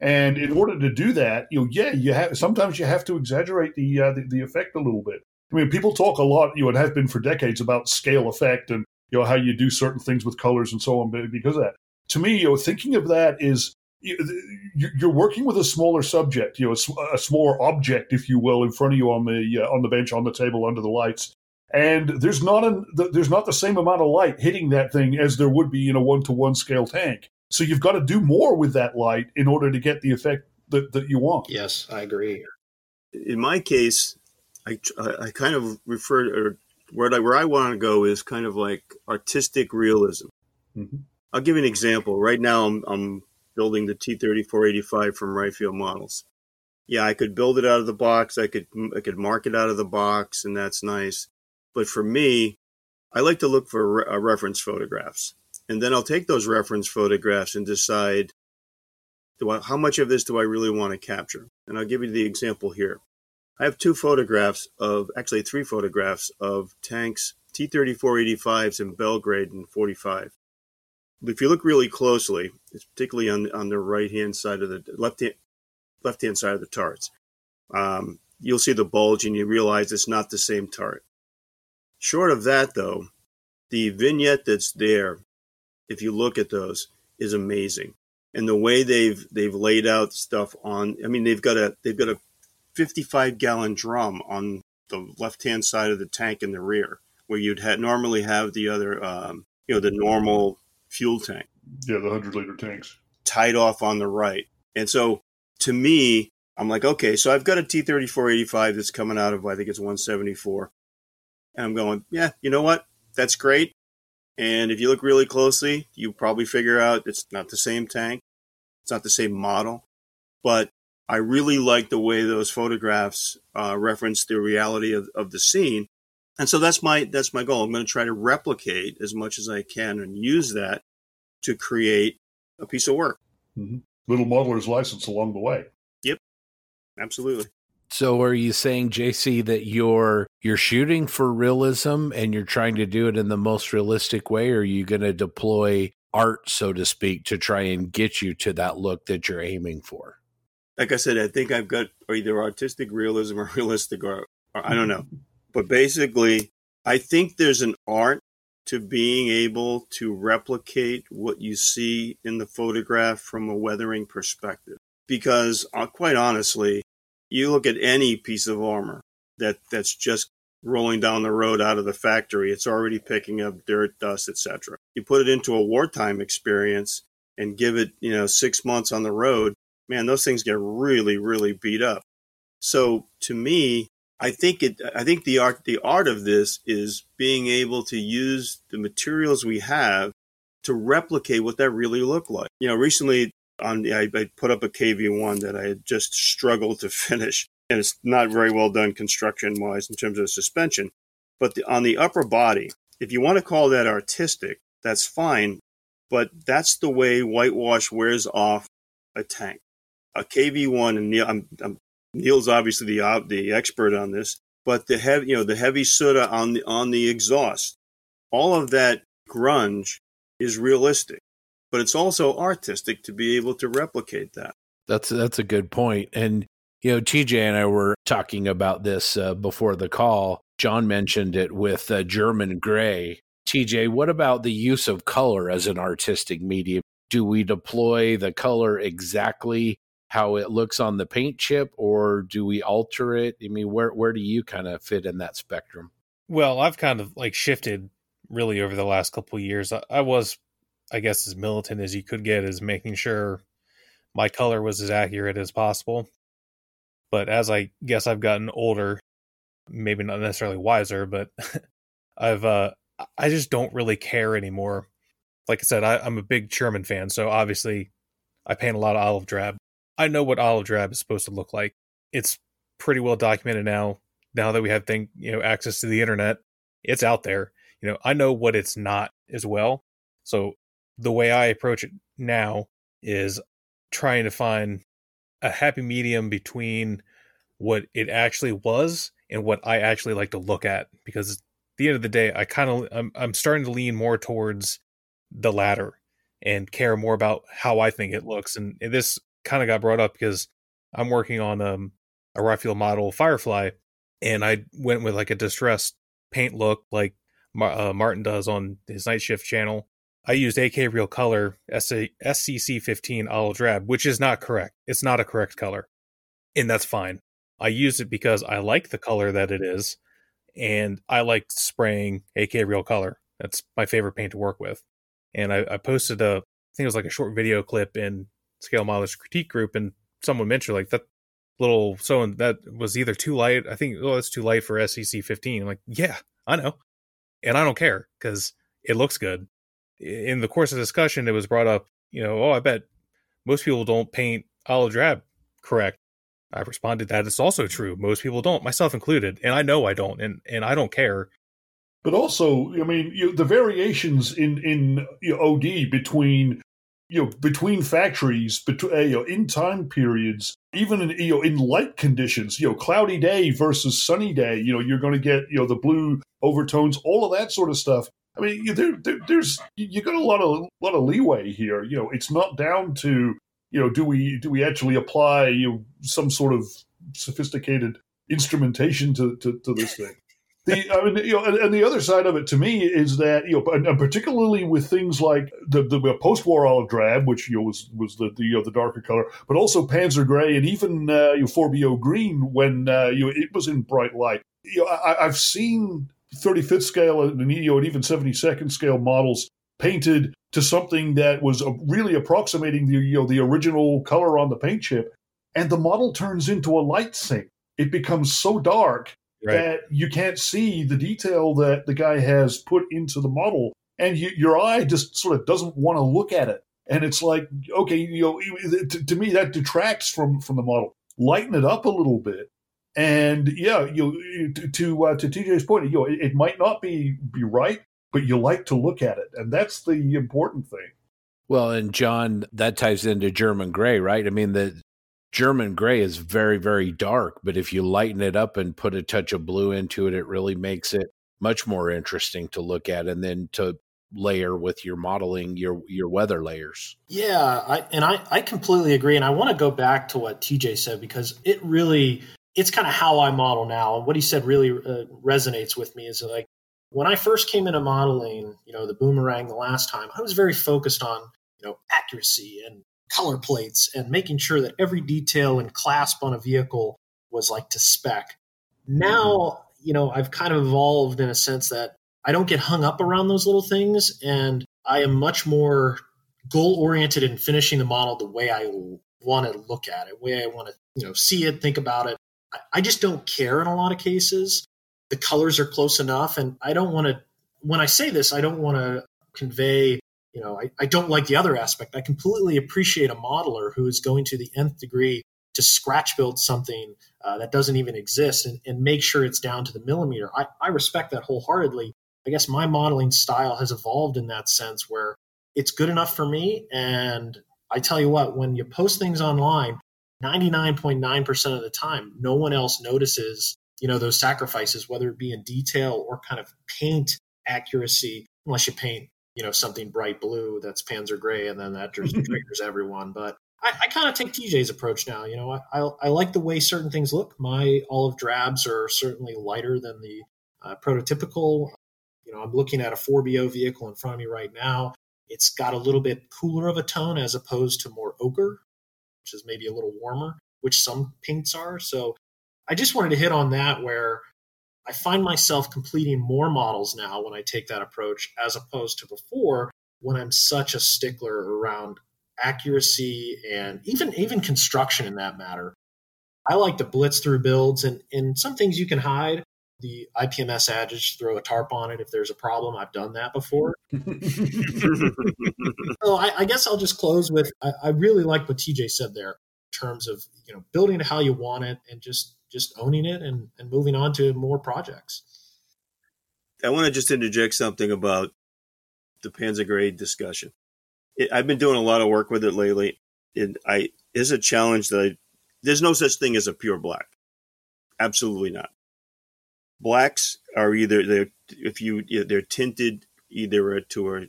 Speaker 5: And in order to do that, you know, yeah, you have sometimes you have to exaggerate the, uh, the, the effect a little bit. I mean, people talk a lot, you know, it has been for decades about scale effect and you know how you do certain things with colors and so on because of that. To me, you know, thinking of that is you're working with a smaller subject, you know, a, smaller object, if you will, in front of you on the uh, on the bench, on the table, under the lights, and there's not a, there's not the same amount of light hitting that thing as there would be in a one to one scale tank. So you've got to do more with that light in order to get the effect that, that you want.
Speaker 6: Yes, I agree.
Speaker 2: In my case, I, I kind of refer or where I, where I want to go is kind of like artistic realism. Mm-hmm. I'll give you an example. Right now, I'm, I'm building the T3485 from Rye Field Models. Yeah, I could build it out of the box. I could I could mark it out of the box, and that's nice. But for me, I like to look for re- uh, reference photographs, and then I'll take those reference photographs and decide do I, how much of this do I really want to capture. And I'll give you the example here. I have two photographs of actually three photographs of tanks T3485s in Belgrade in 45 if you look really closely, it's particularly on on the right hand side of the left hand left hand side of the turrets, um, you'll see the bulge and you realize it's not the same turret. Short of that, though, the vignette that's there, if you look at those, is amazing, and the way they've they've laid out stuff on. I mean, they've got a they've got a 55 gallon drum on the left hand side of the tank in the rear, where you'd ha- normally have the other, um, you know, the normal fuel tank.
Speaker 5: Yeah, the 100 liter tanks.
Speaker 2: Tied off on the right. And so to me, I'm like, okay, so I've got a T3485 that's coming out of, I think it's 174. And I'm going, yeah, you know what? That's great. And if you look really closely, you probably figure out it's not the same tank, it's not the same model. But I really like the way those photographs uh, reference the reality of, of the scene and so that's my that's my goal. I'm going to try to replicate as much as I can and use that to create a piece of work.
Speaker 5: Mm-hmm. Little modeler's license along the way.
Speaker 2: Yep, absolutely.
Speaker 4: So are you saying, JC, that you're you're shooting for realism and you're trying to do it in the most realistic way, or are you going to deploy art, so to speak, to try and get you to that look that you're aiming for?
Speaker 2: Like I said, I think I've got either artistic realism or realistic art. Or I don't know. But basically, I think there's an art to being able to replicate what you see in the photograph from a weathering perspective. Because uh, quite honestly, you look at any piece of armor that that's just rolling down the road out of the factory, it's already picking up dirt, dust, etc. You put it into a wartime experience and give it, you know, 6 months on the road, man, those things get really really beat up. So to me, I think it. I think the art the art of this is being able to use the materials we have to replicate what that really looked like. You know, recently on the, I, I put up a KV one that I had just struggled to finish, and it's not very well done construction wise in terms of suspension. But the, on the upper body, if you want to call that artistic, that's fine. But that's the way whitewash wears off a tank. A KV1, and I'm, I'm Neil's obviously the the expert on this, but the heavy, you know, the heavy soda on the on the exhaust, all of that grunge is realistic, but it's also artistic to be able to replicate that.
Speaker 4: That's that's a good point. And you know, TJ and I were talking about this uh, before the call. John mentioned it with uh, German gray. TJ, what about the use of color as an artistic medium? Do we deploy the color exactly how it looks on the paint chip or do we alter it? I mean, where where do you kind of fit in that spectrum?
Speaker 1: Well, I've kind of like shifted really over the last couple years. I, I was, I guess, as militant as you could get, is making sure my color was as accurate as possible. But as I guess I've gotten older, maybe not necessarily wiser, but I've uh I just don't really care anymore. Like I said, I, I'm a big Sherman fan, so obviously I paint a lot of olive drab. I know what olive drab is supposed to look like. It's pretty well documented now. Now that we have thing, you know, access to the internet, it's out there. You know, I know what it's not as well. So the way I approach it now is trying to find a happy medium between what it actually was and what I actually like to look at. Because at the end of the day, I kind of I'm I'm starting to lean more towards the latter and care more about how I think it looks. And this kind of got brought up because I'm working on um, a Field model Firefly, and I went with like a distressed paint look, like uh, Martin does on his Night Shift channel. I used AK Real Color SCC 15 olive drab, which is not correct. It's not a correct color, and that's fine. I use it because I like the color that it is, and I like spraying AK Real Color. That's my favorite paint to work with. And I, I posted a, I think it was like a short video clip in scale modelers critique group, and someone mentioned like that little so that was either too light. I think oh, it's too light for SCC 15. I'm like, yeah, I know, and I don't care because it looks good. In the course of discussion, it was brought up, you know, oh, I bet most people don't paint olive drab correct. I responded that it's also true. Most people don't, myself included, and I know I don't, and and I don't care.
Speaker 5: But also, I mean, you know, the variations in in you know, OD between you know between factories, between uh, you know in time periods, even in you know in light conditions, you know, cloudy day versus sunny day, you know, you're going to get you know the blue overtones, all of that sort of stuff. I mean, there, there, there's you got a lot of lot of leeway here. You know, it's not down to you know, do we do we actually apply you know, some sort of sophisticated instrumentation to, to, to this thing? The, I mean, you know, and, and, the other side of it to me is that you know, and, and particularly with things like the, the post-war olive drab, which you know was was the the, you know, the darker color, but also Panzer gray and even uh, you know, 4BO green when uh, you know, it was in bright light. You know, I, I've seen 35th scale and and even 72nd scale models painted to something that was uh, really approximating the you know the original color on the paint chip, and the model turns into a light sink. It becomes so dark right. that you can't see the detail that the guy has put into the model, and you, your eye just sort of doesn't want to look at it. And it's like, okay, you know, to, to me that detracts from from the model. Lighten it up a little bit, and yeah, you to uh, to TJ's point, you know, it, it, might not be be right, but you like to look at it. And that's the important thing.
Speaker 4: Well, and John, that ties into German gray, right? I mean, the German gray is very, very dark, but if you lighten it up and put a touch of blue into it, it really makes it much more interesting to look at and then to layer with your modeling your your weather layers.
Speaker 6: Yeah, I, and I I completely agree and I want to go back to what TJ said because it really it's kind of how I model now and what he said really uh, resonates with me is like when I first came into modeling, you know, the boomerang the last time, I was very focused on, you know, accuracy and color plates and making sure that every detail and clasp on a vehicle was like to spec. Now, you know, I've kind of evolved in a sense that I don't get hung up around those little things and I am much more goal oriented in finishing the model the way I want to look at it, the way I want to, you know, see it, think about it. I just don't care in a lot of cases the colors are close enough. And I don't want to, when I say this, I don't want to convey, you know, I, I don't like the other aspect. I completely appreciate a modeler who is going to the nth degree to scratch build something uh, that doesn't even exist and, and, make sure it's down to the millimeter. I, I respect that wholeheartedly. I guess my modeling style has evolved in that sense where it's good enough for me. And I tell you what, when you post things online, 99.9% of the time, no one else notices you know those sacrifices whether it be in detail or kind of paint accuracy unless you paint you know something bright blue that's panzer gray and then that just triggers everyone. But i, I kind of take tj's approach now you know I, I, I like the way certain things look. My olive drabs are certainly lighter than the uh, prototypical. You know i'm looking at a 4bo vehicle in front of me right now. It's got a little bit cooler of a tone as opposed to more ochre which is maybe a little warmer which some paints are so I just wanted to hit on that where I find myself completing more models now when I take that approach as opposed to before when I'm such a stickler around accuracy and even even construction in that matter. I like to blitz through builds and, and some things you can hide. The IPMS adage, throw a tarp on it if there's a problem. I've done that before. so I, I, guess I'll just close with I, I really like what TJ said there in terms of you know building it how you want it and just just owning it and, and moving on to more projects.
Speaker 2: I want to just interject something about the Panzer Gray discussion. It, I've been doing a lot of work with it lately. and I is a challenge that I, there's no such thing as a pure black. Absolutely not. Blacks are either they're if you they're tinted either to a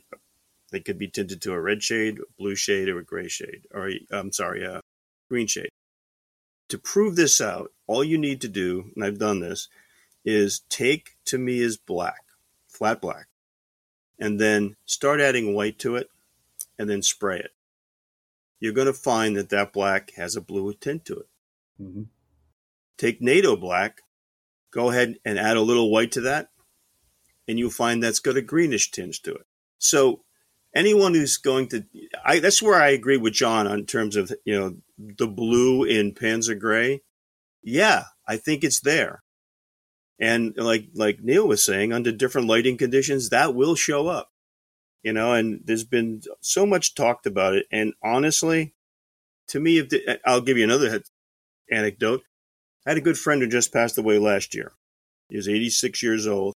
Speaker 2: they could be tinted to a red shade, blue shade, or a gray shade, or I'm sorry, a green shade. To prove this out, all you need to do, and I've done this, is take Tamiya's black, flat black, and then start adding white to it, and then spray it. You're going to find that that black has a blue tint to it. Mm-hmm. Take NATO black, go ahead and add a little white to that, and you'll find that's got a greenish tinge to it. So anyone who's going to, I, that's where I agree with John on terms of you know the blue in Panzer Gray. Yeah, I think it's there, and like like Neil was saying, under different lighting conditions, that will show up. you know, and there's been so much talked about it. And honestly, to me, if the, I'll give you another anecdote. I had a good friend who just passed away last year. He was 86 years old,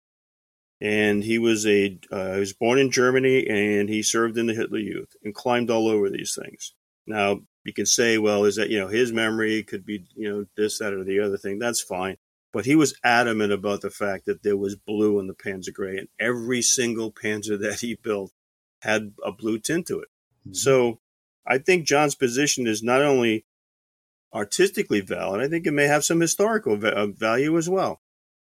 Speaker 2: and he was a uh, he was born in Germany, and he served in the Hitler Youth and climbed all over these things. Now you can say, well, is that you know his memory could be you know this, that, or the other thing? That's fine. But he was adamant about the fact that there was blue in the Panzer Gray, and every single Panzer that he built had a blue tint to it. Mm-hmm. So I think John's position is not only artistically valid, I think it may have some historical uh, value as well.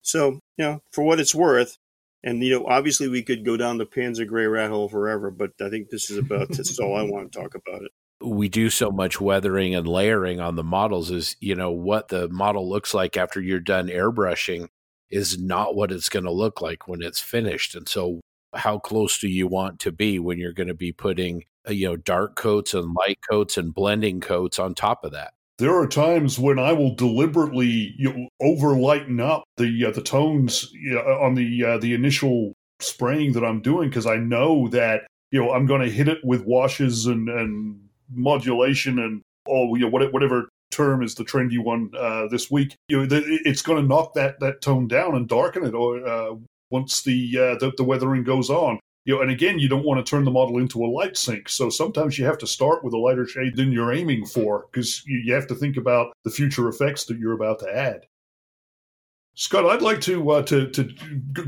Speaker 2: So, you know, for what it's worth, and you know, obviously we could go down the Panzer Gray rat hole forever, but I think this is about this is all I want to talk about it.
Speaker 4: We do so much weathering and layering on the models is, you know, what the model looks like after you're done airbrushing is not what it's going to look like when it's finished. And so how close do you want to be when you're going to be putting uh, you know dark coats and light coats and blending coats on top of that
Speaker 5: there are times when I will deliberately you know, over lighten up the uh, the tones you know, on the uh, the initial spraying that I'm doing because I know that you know I'm going to hit it with washes and, and modulation and oh you know whatever term is the trendy one uh, this week. You know it's going to knock that that tone down and darken it or uh, once the, uh, the, the weathering goes on. You know, and again, you don't want to turn the model into a light sink. So sometimes you have to start with a lighter shade than you're aiming for because you, have to think about the future effects that you're about to add. Scott, I'd like to uh, to to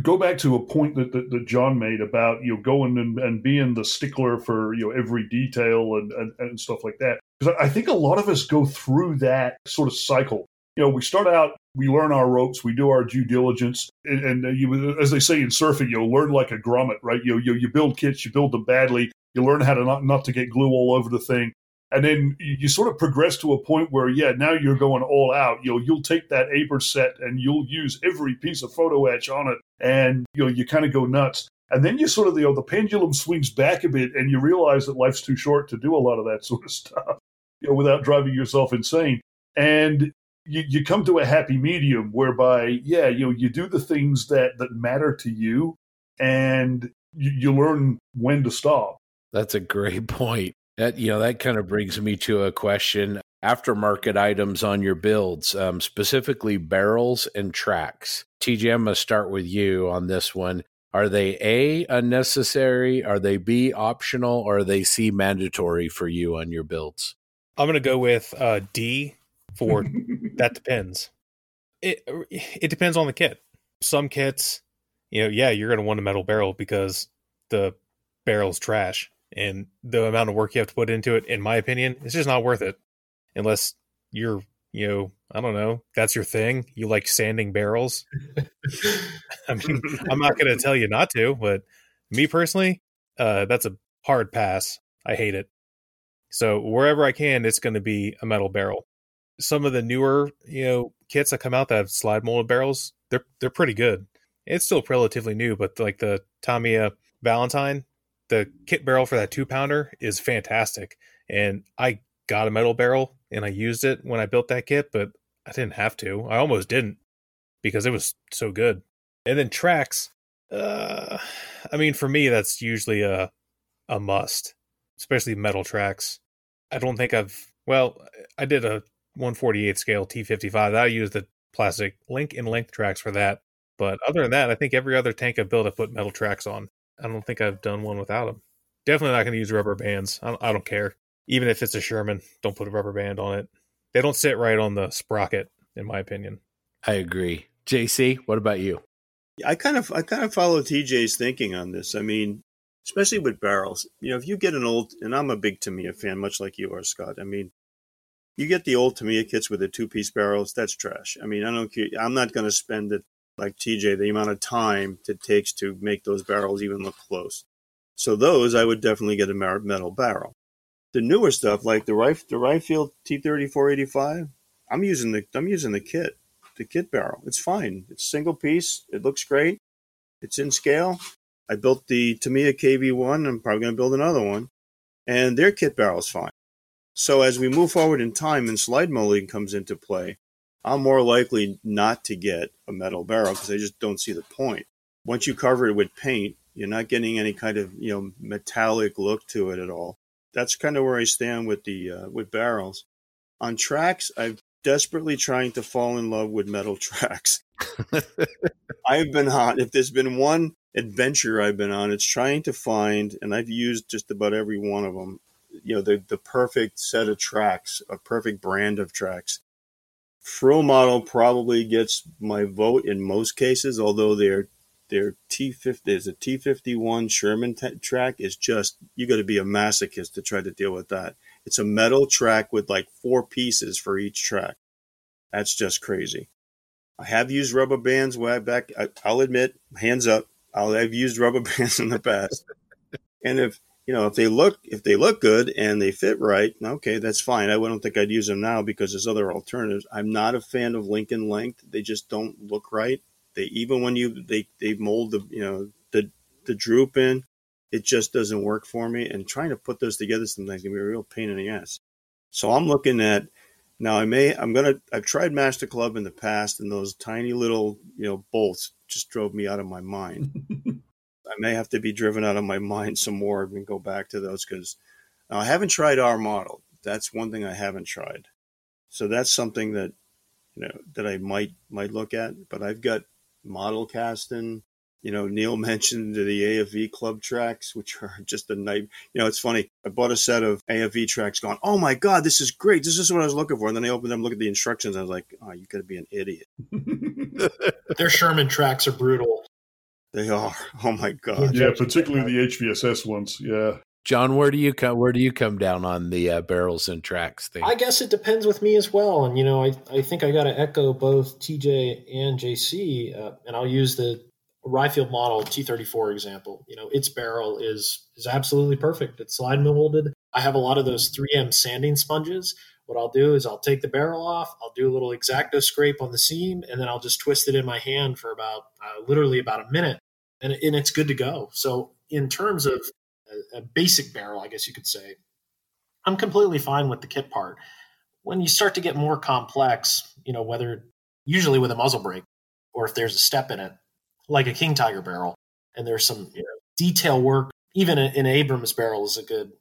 Speaker 5: go back to a point that, that, that, John made about you know going and, and being the stickler for you know every detail and, and, and stuff like that. Because I think a lot of us go through that sort of cycle you know, we start out, we learn our ropes, we do our due diligence, and, and uh, you, as they say in surfing, you'll learn like a grommet, right? You, you you build kits, you build them badly, you learn how to not not to get glue all over the thing, and then you sort of progress to a point where, yeah, now you're going all out. You'll you'll take that Aber set and you'll use every piece of photo etch on it, and you know you kind of go nuts. And then you sort of you know the pendulum swings back a bit, and you realize that life's too short to do a lot of that sort of stuff, you know, without driving yourself insane. And you, you come to a happy medium whereby, yeah, you know, you do the things that that matter to you, and you, you learn when to stop.
Speaker 4: That's a great point. That you know that kind of brings me to a question: aftermarket items on your builds, um, specifically barrels and tracks. TJ, I'm going to start with you on this one. Are they A, unnecessary? Are they B, optional? Or are they C, mandatory for you on your builds?
Speaker 1: I'm going to go with uh, D, for that depends. It it depends on the kit. Some kits, you know, yeah, you're going to want a metal barrel because the barrel's trash, and the amount of work you have to put into it, in my opinion, it's just not worth it. Unless you're, you know, I don't know, that's your thing. You like sanding barrels. I mean, I'm not going to tell you not to, but me personally, uh, that's a hard pass. I hate it. So wherever I can, it's going to be a metal barrel some of the newer you know kits that come out that have slide molded barrels they're they're pretty good. It's still relatively new but like the tamiya valentine the kit barrel for that two pounder is fantastic. And i got a metal barrel and i used it when i built that kit but i didn't have to. I almost didn't because it was so good. And then tracks uh i mean for me that's usually a a must especially metal tracks i don't think i've well i did a 148 scale T55. I use the plastic link and length tracks for that. But other than that, I think every other tank I've built, I put metal tracks on. I don't think I've done one without them. Definitely not going to use rubber bands. I don't, I don't care. Even if it's a Sherman, don't put a rubber band on it. They don't sit right on the sprocket, in my opinion.
Speaker 4: I agree. JC, what about you?
Speaker 2: I kind of I kind of follow TJ's thinking on this. I mean, especially with barrels. You know, if you get an old, and I'm a big Tamiya fan, much like you are, Scott. I mean, you get the old Tamiya kits with the two piece barrels. That's trash. I mean, I don't. I'm not going to spend it like TJ the amount of time it takes to make those barrels even look close. So those I would definitely get a metal barrel. The newer stuff like the Rif the Ryefield T3485, I'm using the I'm using the kit, the kit barrel. It's fine. It's single piece. It looks great. It's in scale. I built the Tamiya KV1. I'm probably going to build another one, and their kit barrel is fine. So as we move forward in time and slide molding comes into play, I'm more likely not to get a metal barrel because I just don't see the point. Once you cover it with paint You're not getting any kind of you know metallic look to it at all. That's kind of where I stand with the uh, with barrels. On tracks, I'm desperately trying to fall in love with metal tracks. I've been on. If there's been one adventure I've been on, it's trying to find, and I've used just about every one of them. You know, the the perfect set of tracks, a perfect brand of tracks. Friul model probably gets my vote in most cases, although their their T50 is a T51 Sherman t- track is just you got to be a masochist to try to deal with that. It's a metal track with like four pieces for each track. That's just crazy. I have used rubber bands way back. I, will admit, hands up, I'll, I've used rubber bands in the past. and if you know if they look if they look good and they fit right, okay, that's fine. I don't think I'd use them now because there's other alternatives. I'm not a fan of link and length. They just don't look right. They even when you they they mold the you know the the droop in, it just doesn't work for me. And trying to put those together sometimes can be a real pain in the ass. So I'm looking at now. I may I'm gonna I've tried Master Club in the past, and those tiny little you know bolts just drove me out of my mind. I may have to be driven out of my mind some more and go back to those because uh, I haven't tried R model. That's one thing I haven't tried. So that's something that you know that I might might look at. But I've got ModelKasten. You know, Neil mentioned the AFV club tracks, which are just a night. You know, it's funny. I bought a set of AFV tracks, going, "Oh my god, this is great! This is what I was looking for." And then I opened them, look at the instructions. I was like, "Oh, you got to be an idiot."
Speaker 6: Their Sherman tracks are brutal.
Speaker 2: They are. Oh my god.
Speaker 5: Yeah, particularly the HVSS ones. Yeah.
Speaker 4: John, where do you come? Where do you come down on the uh, barrels and tracks thing?
Speaker 6: I guess it depends with me as well. And you know, I I think I got to echo both TJ and JC, uh, and I'll use the Ryefield model T34 example. You know, its barrel is is absolutely perfect. It's slide molded. I have a lot of those 3M sanding sponges. What I'll do is I'll take the barrel off. I'll do a little X-Acto scrape on the seam, and then I'll just twist it in my hand for about uh, literally about a minute, and, and it's good to go. So in terms of a, a basic barrel, I guess you could say, I'm completely fine with the kit part. When you start to get more complex, you know, whether usually with a muzzle brake or if there's a step in it, like a King Tiger barrel, and there's some you know, detail work, even an Abrams barrel is a good,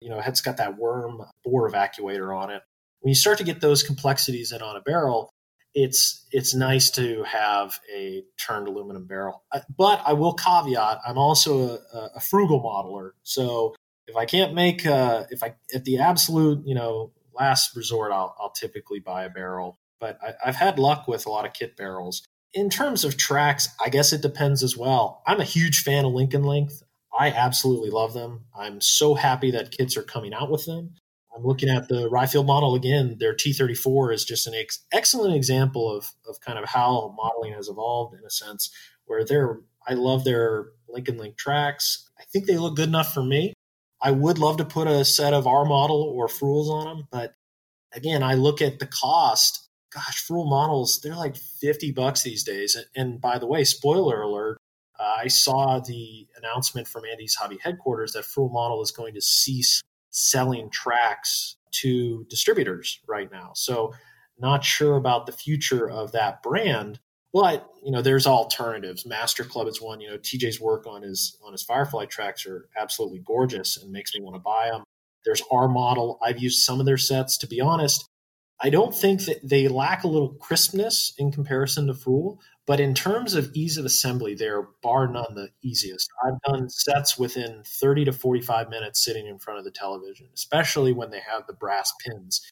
Speaker 6: you know, it's got that worm bore evacuator on it. When you start to get those complexities in on a barrel, it's it's nice to have a turned aluminum barrel. But I will caveat: I'm also a, a frugal modeler, so if I can't make uh, if I at the absolute you know last resort, I'll I'll typically buy a barrel. But I, I've had luck with a lot of kit barrels. In terms of tracks, I guess it depends as well. I'm a huge fan of link and length. I absolutely love them. I'm so happy that kits are coming out with them. I'm looking at the Ryefield model again. Their T34 is just an ex- excellent example of, of kind of how modeling has evolved in a sense, where they're, I love their Lincoln Link tracks. I think they look good enough for me. I would love to put a set of R model or Friuls on them, but again, I look at the cost. Gosh, Friul models, they're like 50 bucks these days. And by the way, spoiler alert, uh, I saw the announcement from Andy's Hobby headquarters that Friul model is going to cease selling tracks to distributors right now. So not sure about the future of that brand, but you know there's alternatives. Master Club is one. You know TJ's work on his on his Firefly tracks are absolutely gorgeous and makes me want to buy them. There's R model. I've used some of their sets. To be honest, I don't think that they lack a little crispness in comparison to Friul, but in terms of ease of assembly, they're bar none the easiest. I've done sets within 30 to 45 minutes sitting in front of the television, especially when they have the brass pins.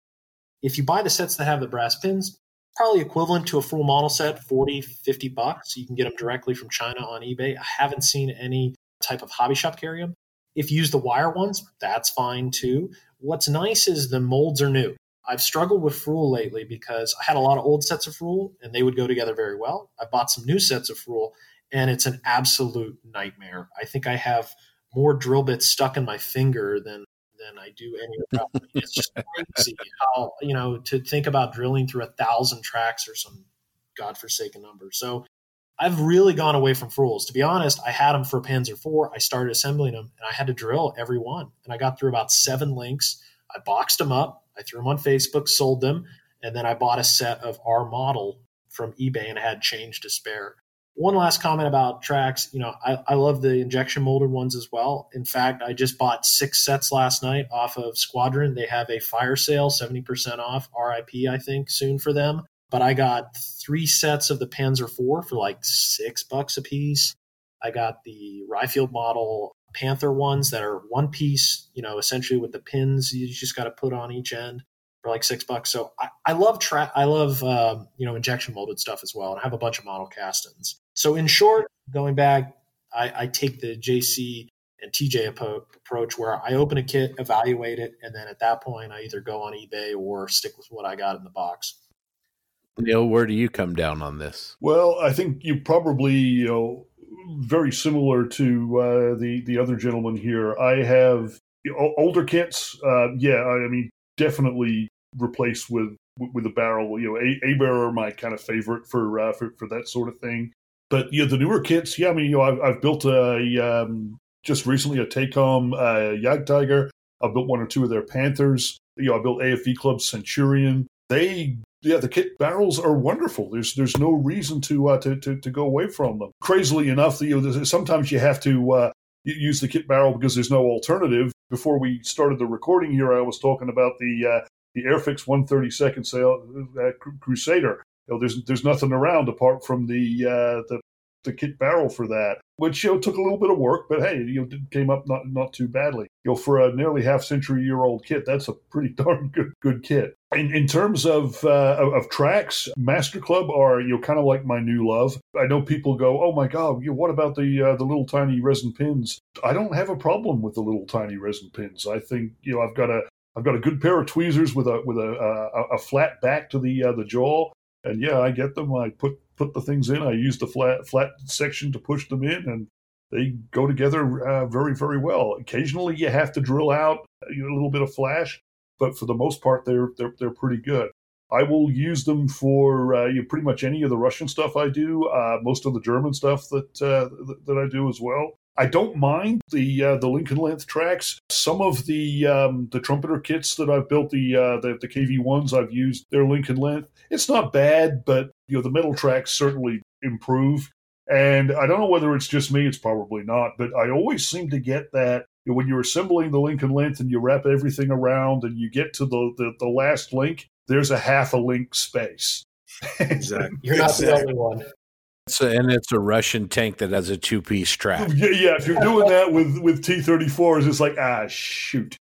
Speaker 6: If you buy the sets that have the brass pins, probably equivalent to a Friul model set, 40, 50 bucks. You can get them directly from China on eBay. I haven't seen any type of hobby shop carry them. If you use the wire ones, that's fine too. What's nice is the molds are new. I've struggled with Friul lately because I had a lot of old sets of Friul and they would go together very well. I bought some new sets of Friul and it's an absolute nightmare. I think I have more drill bits stuck in my finger than than I do anywhere other. it's just crazy how you know to think about drilling through a thousand tracks or some godforsaken number. So I've really gone away from Friuls. To be honest, I had them for Panzer IV. I started assembling them and I had to drill every one. And I got through about seven links. I boxed them up. I threw them on Facebook, sold them, and then I bought a set of R model from eBay and had change to spare. one last comment about tracks. You know, I, I love the injection molded ones as well. In fact, I just bought six sets last night off of Squadron. They have a fire sale, 70% off, RIP, I think, soon for them. But I got three sets of the Panzer IV for like six bucks a piece. I got the Ryefield model Panther ones that are one piece, you know, essentially with the pins you just got to put on each end for like six bucks. So I, I love track. I love um, you know injection molded stuff as well, and I have a bunch of ModelKastens. So in short, going back, I, I take the JC and TJ approach where I open a kit, evaluate it, and then at that point I either go on eBay or stick with what I got in the box.
Speaker 4: Neil, where do you come down on this?
Speaker 5: Well, I think you probably you know very similar to uh, the the other gentleman here. I have older kits. Uh, yeah, I mean definitely replaced with with a barrel. You know, a, a barrel are my kind of favorite for, uh, for for that sort of thing. But yeah, the newer kits. Yeah, I mean, you know, I've, I've built a um, just recently a Takom uh, Jagdtiger. I built one or two of their Panthers. You know, I built AFV Club Centurion. They yeah, the kit barrels are wonderful. There's there's no reason to uh, to, to, to go away from them. Crazily enough, you know, sometimes you have to uh, use the kit barrel because there's no alternative. Before we started the recording here, I was talking about the uh, the Airfix 132nd sale uh, Crusader. You know, there's there's nothing around apart from the uh, the the kit barrel for that, which you know took a little bit of work, but hey, you know, came up not not too badly. You know, for a nearly half century year old kit, that's a pretty darn good good kit. In, in terms of, uh, of, tracks, Master Club are you know kind of like my new love. I know people go, oh my god, you know, what about the uh, the little tiny resin pins? I don't have a problem with the little tiny resin pins. I think you know I've got a I've got a good pair of tweezers with a with a a, a flat back to the uh, the jaw, and yeah, I get them. I put put the things in. I use the flat flat section to push them in, and they go together uh, very very well. Occasionally, you have to drill out a little bit of flash, but for the most part, they're they're they're pretty good. I will use them for uh, you know, pretty much any of the Russian stuff I do, uh, most of the German stuff that uh, that I do as well. I don't mind the uh, the link and length tracks. Some of the um, the trumpeter kits that I've built, the, uh, the the KV ones I've used their link and length. It's not bad, but you know the metal tracks certainly improve. And I don't know whether it's just me; it's probably not. But I always seem to get that you know, when you're assembling the Lincoln length and you wrap everything around and you get to the the, the last link, there's a half a link space.
Speaker 2: Exactly.
Speaker 6: You're not exactly. the only one.
Speaker 4: So, and it's a Russian tank that has a two piece strap.
Speaker 5: Yeah, yeah. If you're doing that with with T 34s, it's like ah shoot.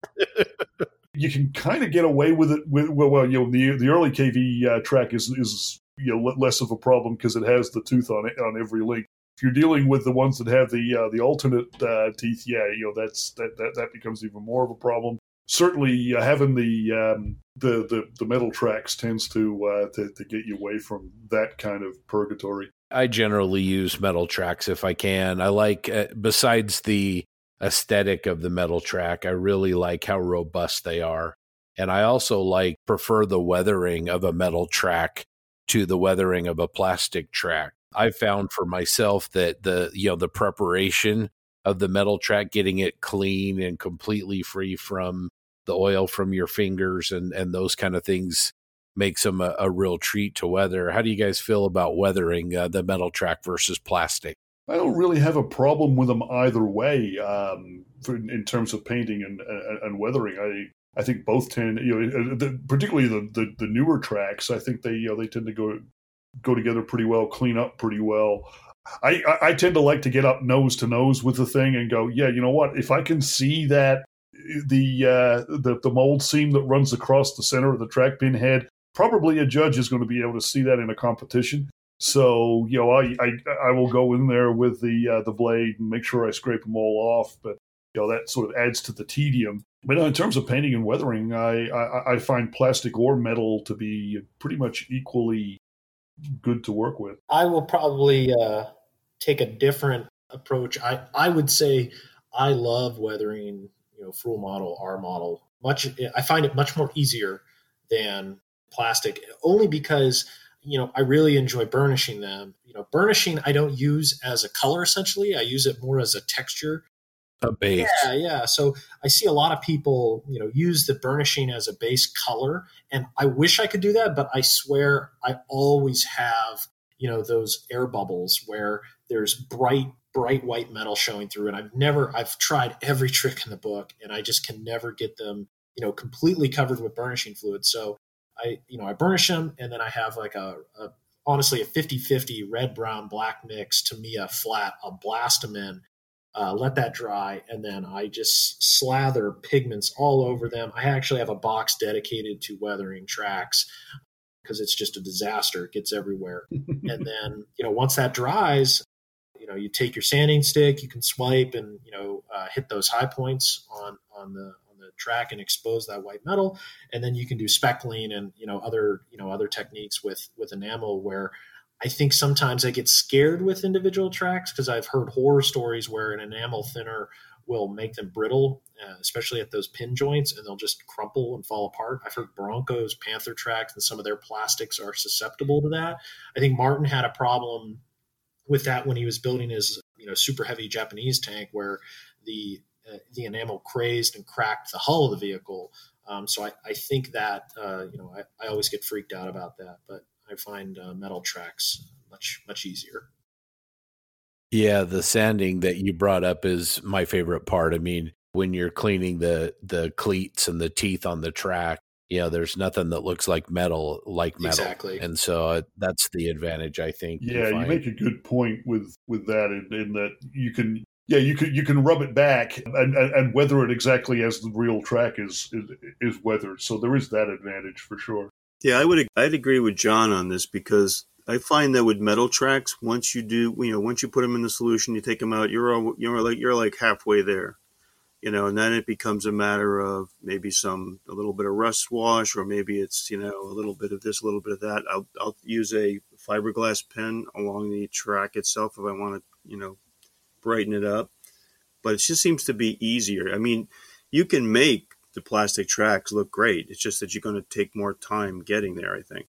Speaker 5: you can kind of get away with it. With well, well you know, the the early KV uh, track is is you know less of a problem because it has the tooth on it on every link. If you're dealing with the ones that have the uh, the alternate uh, teeth, yeah, you know that's that, that that becomes even more of a problem. Certainly, uh, having the um, the, the the metal tracks tends to, uh, to to get you away from that kind of purgatory.
Speaker 4: I generally use metal tracks if I can. I like, uh, besides the aesthetic of the metal track, I really like how robust they are. And I also like, prefer the weathering of a metal track to the weathering of a plastic track. I found for myself that the, you know, the preparation of the metal track, getting it clean and completely free from the oil from your fingers and, and those kind of things makes them a, a, real treat to weather. How do you guys feel about weathering uh, the metal track versus plastic?
Speaker 5: I don't really have a problem with them either way um, for, in terms of painting and, and, and, weathering. I I think both tend, you know, the, particularly the, the, the newer tracks. I think they you know they tend to go go together pretty well, clean up pretty well. I, I, I tend to like to get up nose to nose with the thing and go, yeah, you know what? If I can see that the uh, the the mold seam that runs across the center of the track pin head probably a judge is going to be able to see that in a competition. So you know, I I, I will go in there with the uh, the blade and make sure I scrape them all off. But you know that sort of adds to the tedium. But in terms of painting and weathering, I I, I find plastic or metal to be pretty much equally good to work with.
Speaker 6: I will probably uh, take a different approach. I I would say I love weathering. You know, Friul model, R model. Much I find it much more easier than plastic only because you know I really enjoy burnishing them. You know, burnishing I don't use as a color essentially. I use it more as a texture.
Speaker 4: A base.
Speaker 6: Yeah, yeah. So I see a lot of people, you know, use the burnishing as a base color, and I wish I could do that, but I swear I always have you know those air bubbles where there's bright bright white metal showing through and i've never i've tried every trick in the book and i just can never get them you know completely covered with burnishing fluid so i you know i burnish them and then i have like a, a honestly a 50-50 red brown black mix Tamiya flat i'll blast them in uh, let that dry and then i just slather pigments all over them. I actually have a box dedicated to weathering tracks because it's just a disaster it gets everywhere. And then you know once that dries you know you take your sanding stick you can swipe and you know uh, hit those high points on on the track and expose that white metal and then you can do speckling and you know other you know other techniques with with enamel where I think sometimes I get scared with individual tracks because I've heard horror stories where an enamel thinner will make them brittle, uh, especially at those pin joints, and they'll just crumple and fall apart. I've heard Broncos, Panther tracks, and some of their plastics are susceptible to that. I think Martin had a problem with that when he was building his you know super heavy Japanese tank where the uh, the enamel crazed and cracked the hull of the vehicle. Um, so I, I, think that uh, you know I, I, always get freaked out about that, but I find uh, metal tracks much much easier.
Speaker 4: Yeah, the sanding that you brought up is my favorite part. I mean, when you're cleaning the the cleats and the teeth on the track, you know, there's nothing that looks like metal like metal.
Speaker 6: Exactly.
Speaker 4: And so uh, that's the advantage, I think.
Speaker 5: Yeah, you, you make a good point with with that, in, in, that you can. Yeah, you can you can rub it back and, and, and weather it exactly as the real track is, is is weathered. So there is that advantage for sure.
Speaker 2: Yeah, I would I'd agree with John on this because I find that with metal tracks, once you do, you know, once you put them in the solution, you take them out, you're all, you're like you're like halfway there you know, and then it becomes a matter of maybe some a little bit of rust wash, or maybe it's you know a little bit of this, a little bit of that. I'll I'll use a fiberglass pen along the track itself if I want to you know brighten it up, but it just seems to be easier. I mean, you can make the plastic tracks look great. It's just that you're going to take more time getting there. I think.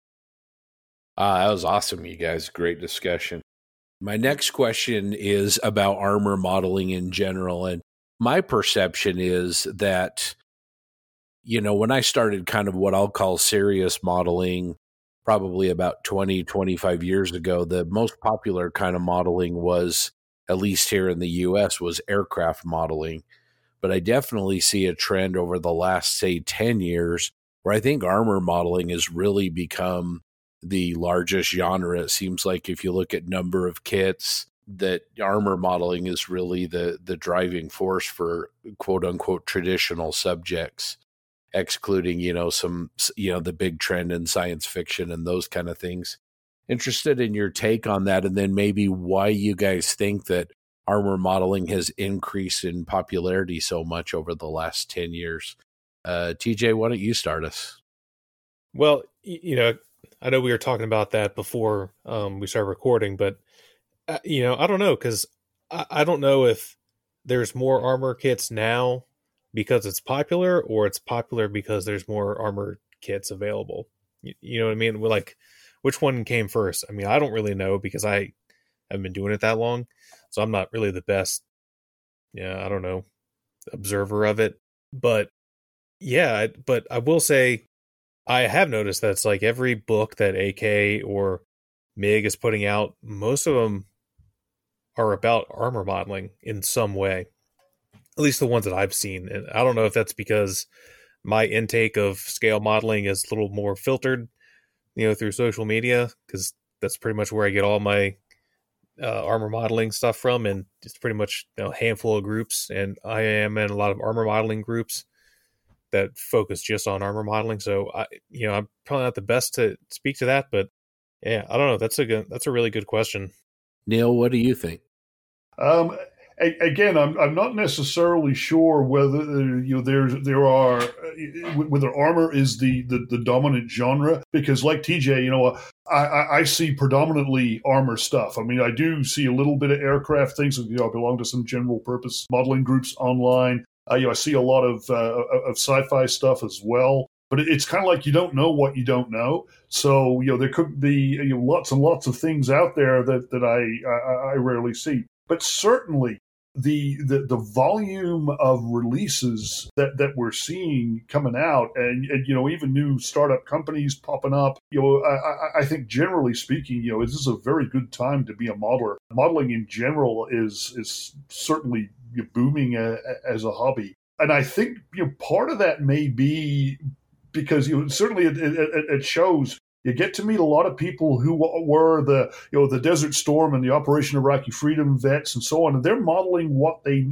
Speaker 4: Ah, that was awesome, you guys. Great discussion. My next question is about armor modeling in general, and my perception is that you know when i started kind of what i'll call serious modeling probably about 20 25 years ago the most popular kind of modeling was at least here in the us was aircraft modeling. But i definitely see a trend over the last say 10 years where i think armor modeling has really become the largest genre. It seems like if you look at number of kits that armor modeling is really the the driving force for quote unquote traditional subjects excluding you know some you know the big trend in science fiction and those kind of things interested in your take on that and then maybe why you guys think that armor modeling has increased in popularity so much over the last 10 years uh, tj why don't you start us
Speaker 1: well you know i know we were talking about that before um, we started recording but uh, you know, I don't know because I, I don't know if there's more armor kits now because it's popular or it's popular because there's more armor kits available. You, you know what I mean? We're like, which one came first? I mean, I don't really know because I haven't been doing it that long, so I'm not really the best. Yeah, I don't know, observer of it, but yeah, but I will say I have noticed that it's like every book that AK or MIG is putting out, most of them are about armor modeling in some way. At least the ones that I've seen. And I don't know if that's because my intake of scale modeling is a little more filtered, you know, through social media, because that's pretty much where I get all my uh, armor modeling stuff from, and it's pretty much you know, a handful of groups. And I am in a lot of armor modeling groups that focus just on armor modeling. So I, you know, I'm probably not the best to speak to that, but yeah, I don't know. That's a good, that's a really good question.
Speaker 4: Neil, what do you think?
Speaker 5: Um, again, I'm I'm not necessarily sure whether you know there's there are whether armor is the, the, the dominant genre because like TJ, you know, I, I see predominantly armor stuff. I mean, I do see a little bit of aircraft things. You know, I belong to some general purpose modeling groups online. Uh, you know, I see a lot of uh, of sci-fi stuff as well. But it's kind of like you don't know what you don't know. So you know, there could be you know, lots and lots of things out there that that I I, I rarely see. But certainly, the, the the volume of releases that, that we're seeing coming out, and, and you know even new startup companies popping up. You know, I, I think generally speaking, you know, this is a very good time to be a modeler. Modeling in general is is certainly booming a, as a hobby, and I think you know part of that may be because you know, certainly it, it, it shows you get to meet a lot of people who were the you know the Desert Storm and the Operation Iraqi Freedom vets and so on, and they're modeling what they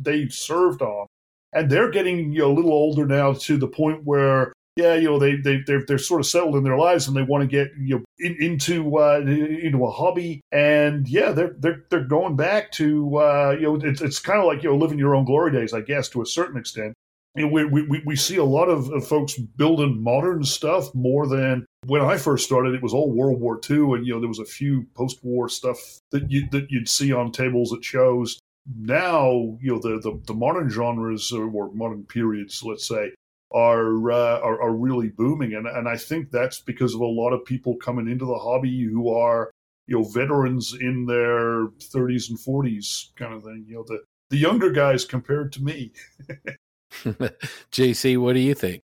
Speaker 5: they served on, and they're getting you know, a little older now to the point where yeah, you know they they they're, they're sort of settled in their lives and they want to get you know in, into uh, into a hobby, and yeah, they're they're they're going back to uh, you know it's it's kind of like you know living your own glory days, I guess, to a certain extent we, we, we see a lot of, folks building modern stuff more than when I first started. It was all World War II, and you know there was a few post-war stuff that you that you'd see on tables at shows. Now, you know the the, the modern genres or, or modern periods, let's say, are, uh, are, are really booming, and and I think that's because of a lot of people coming into the hobby who are you know veterans in their 30s and 40s kind of thing. You know the the younger guys compared to me.
Speaker 4: JC, what do you think?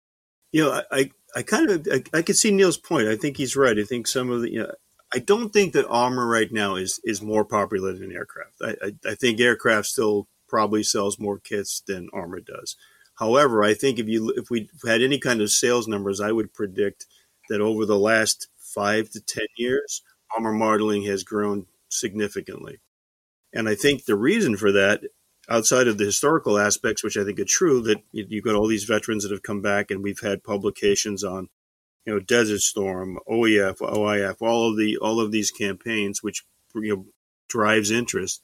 Speaker 2: You know, I, I kind of, I, I could see Neil's point. I think he's right. I think some of the, you know, I don't think that armor right now is is more popular than aircraft. I, I, I think aircraft still probably sells more kits than armor does. However, I think if you if we had any kind of sales numbers, I would predict that over the last five to ten years, armor modeling has grown significantly. And I think the reason for that outside of the historical aspects, which I think are true, that you've got all these veterans that have come back, and we've had publications on, you know, Desert Storm, OEF, OIF, all of the all of these campaigns, which you know drives interest.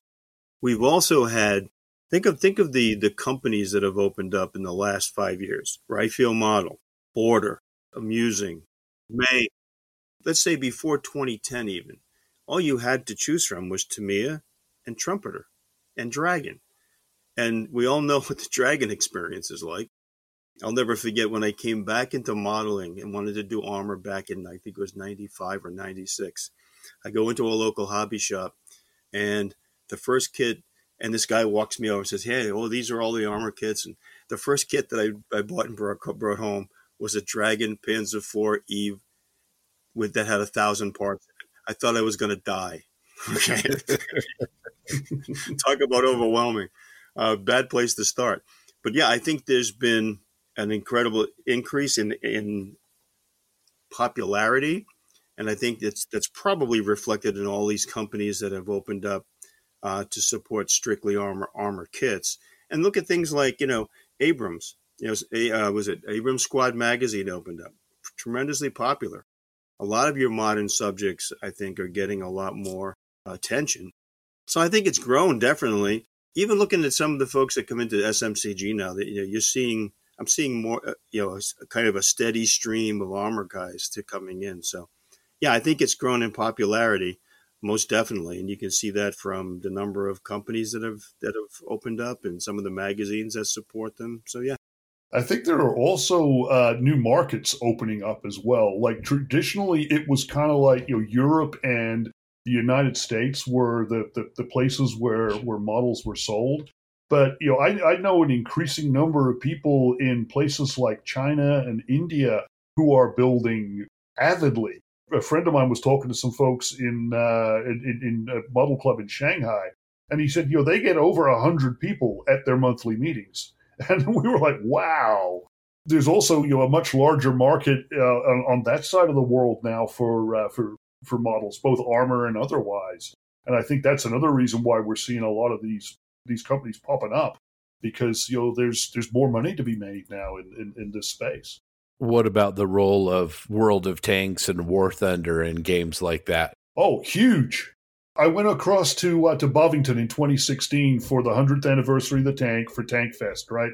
Speaker 2: We've also had think of think of the the companies that have opened up in the last five years: Field Model, Border, Amusing, Meng. Let's say before 2010, even all you had to choose from was Tamiya and Trumpeter and Dragon and we all know what the dragon experience is like. I'll never forget when I came back into modeling and wanted to do armor back in, I think it was 95 or 96. I go into a local hobby shop and the first kit, and this guy walks me over and says, Hey, oh, these are all the armor kits. And the first kit that I, I bought and brought, brought home was a Dragon Panzer IV Eve with that had a thousand parts. I thought I was going to die. Okay. Talk about overwhelming a bad place to start. But yeah, I think there's been an incredible increase in in popularity, and I think that's that's probably reflected in all these companies that have opened up uh, to support strictly armor armor kits. And look at things like you know Abrams. You know, uh, was it Abrams Squad magazine opened up, tremendously popular. A lot of your modern subjects, I think, are getting a lot more attention. So I think it's grown definitely even looking at some of the folks that come into SMCG now, that you know, you're seeing, I'm seeing more, uh, you know, kind of a steady stream of armor guys to coming in. So, yeah, I think it's grown in popularity, most definitely, and you can see that from the number of companies that have that have opened up and some of the magazines that support them. So, yeah.
Speaker 5: I think there are also uh, new markets opening up as well. Like traditionally, it was kind of like you know Europe and the United States were the, the, the, places where, where models were sold. But you know, I, I know an increasing number of people in places like China and India who are building avidly. A friend of mine was talking to some folks in uh, in, in a model club in Shanghai, and he said, you know, they get over a hundred people at their monthly meetings, and we were like, wow. There's also you know a much larger market uh, on, on, that side of the world now for uh, for for models, both armor and otherwise. And I think that's another reason why we're seeing a lot of these these companies popping up because you know there's there's more money to be made now in, in, in this space.
Speaker 4: What about the role of World of Tanks and War Thunder in games like that?
Speaker 5: Oh, huge! I went across to uh, to Bovington in 2016 for the 100th anniversary of the tank for Tank Fest. Right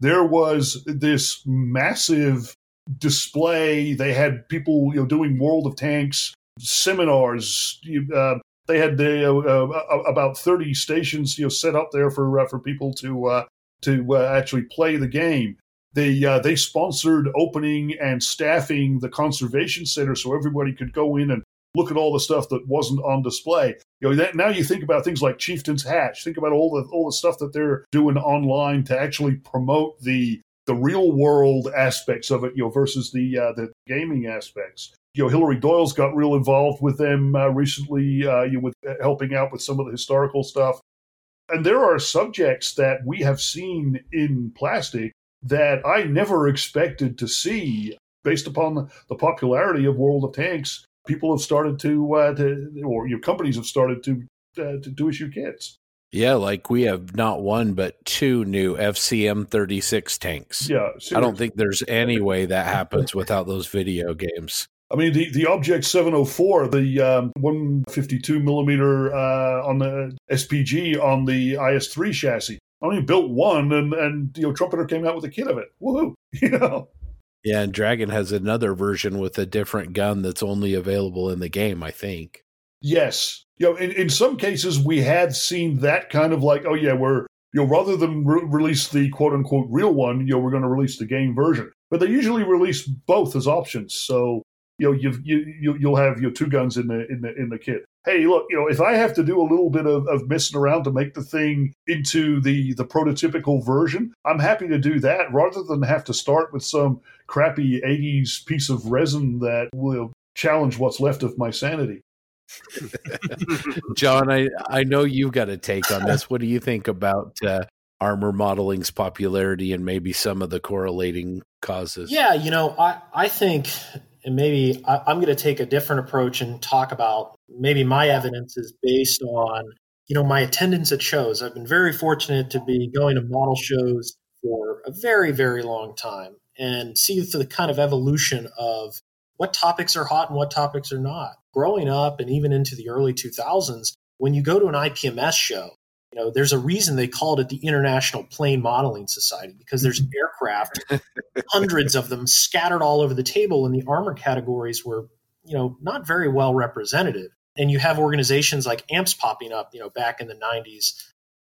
Speaker 5: there was this massive display. They had people you know doing World of Tanks seminars. Uh, they had the, uh, uh, about 30 stations you know set up there for uh, for people to uh, to uh, actually play the game. They they sponsored opening and staffing the conservation center so everybody could go in and look at all the stuff that wasn't on display. You know, that, now you think about things like Chieftain's Hatch. Think about all the all the stuff that they're doing online to actually promote the the real world aspects of it, you know, versus the uh, the gaming aspects. You know, Hilary Doyle's got real involved with them uh, recently, uh, you know, with uh, helping out with some of the historical stuff. And there are subjects that we have seen in plastic that I never expected to see based upon the popularity of World of Tanks. People have started to, uh, to or your companies have started to, uh, to, to issue kits.
Speaker 4: Yeah, like we have not one but two new FCM 36 tanks.
Speaker 5: Yeah,
Speaker 4: seriously. I don't think there's any way that happens without those video games.
Speaker 5: I mean, the, the Object 704, the um, 152 millimeter uh, on the SPG on the IS3 chassis. I only built one, and and you know, Trumpeter came out with a kit of it. Woohoo! You know.
Speaker 4: Yeah, and Dragon has another version with a different gun that's only available in the game. I think.
Speaker 5: Yes, you know, in, in some cases we had seen that kind of like, oh yeah, we're you know, rather than re- release the quote unquote real one, you know, we're going to release the game version. But they usually release both as options. So you know, you've, you you you'll have your two guns in the in the in the kit. Hey, look, you know, if I have to do a little bit of, of messing around to make the thing into the the prototypical version, I'm happy to do that rather than have to start with some crappy '80s piece of resin that will challenge what's left of my sanity.
Speaker 4: John, I I know you've got a take on this. What do you think about uh, armor modeling's popularity and maybe some of the correlating causes?
Speaker 6: Yeah, you know, I I think and maybe I, I'm going to take a different approach and talk about maybe my evidence is based on you know my attendance at shows. I've been very fortunate to be going to model shows for a very very long time and see the kind of evolution of what topics are hot and what topics are not. Growing up and even into the early 2000s, when you go to an IPMS show, you know, there's a reason they called it the International Plane Modeling Society because there's aircraft, hundreds of them scattered all over the table, and the armor categories were, you know, not very well represented. And you have organizations like AMPS popping up, you know, back in the 90s,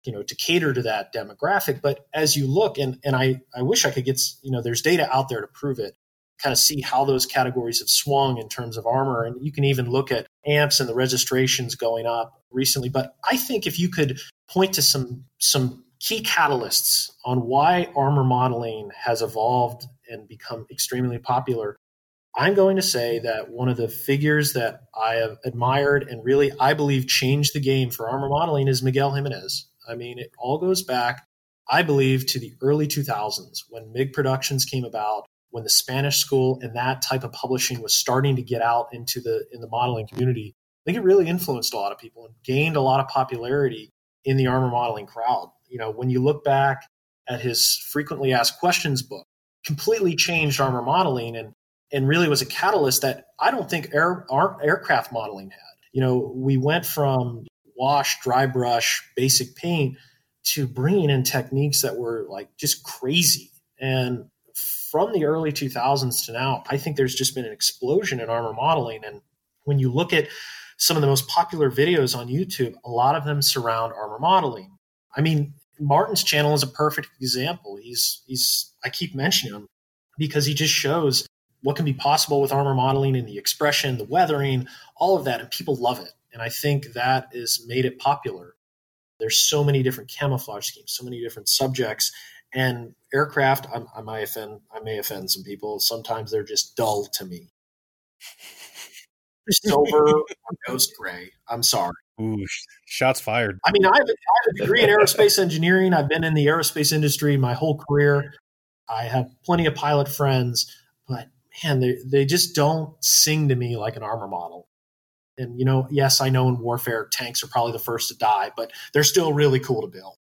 Speaker 6: you know, to cater to that demographic. But as you look, and and I I wish I could get, you know, there's data out there to prove it kind of see how those categories have swung in terms of armor. And you can even look at amps and the registrations going up recently. But I think if you could point to some some key catalysts on why armor modeling has evolved and become extremely popular, I'm going to say that one of the figures that I have admired and really I believe changed the game for armor modeling is Miguel Jimenez. I mean, it all goes back, I believe, to the early 2000s when MIG Productions came about when the Spanish school and that type of publishing was starting to get out into the in the modeling community, I think it really influenced a lot of people and gained a lot of popularity in the armor modeling crowd. You know, when you look back at his frequently asked questions book, completely changed armor modeling and and really was a catalyst that I don't think air, aircraft modeling had. You know, we went from wash, dry brush, basic paint to bringing in techniques that were like just crazy. And from the early 2000s to now, I think there's just been an explosion in armor modeling. And when you look at some of the most popular videos on YouTube, a lot of them surround armor modeling. I mean, Martin's channel is a perfect example. He's he's I keep mentioning him because he just shows what can be possible with armor modeling and the expression, the weathering, all of that, and people love it. And I think that has made it popular. There's so many different camouflage schemes, so many different subjects, and aircraft, I, I might offend, I may offend some people. Sometimes they're just dull to me. Silver or ghost gray. I'm sorry.
Speaker 1: Ooh, shots fired.
Speaker 6: I mean, I have, I have a degree in aerospace engineering. I've been in the aerospace industry my whole career. I have plenty of pilot friends, but man, they, they just don't sing to me like an armor model. And, you know, yes, I know in warfare, tanks are probably the first to die, but they're still really cool to build.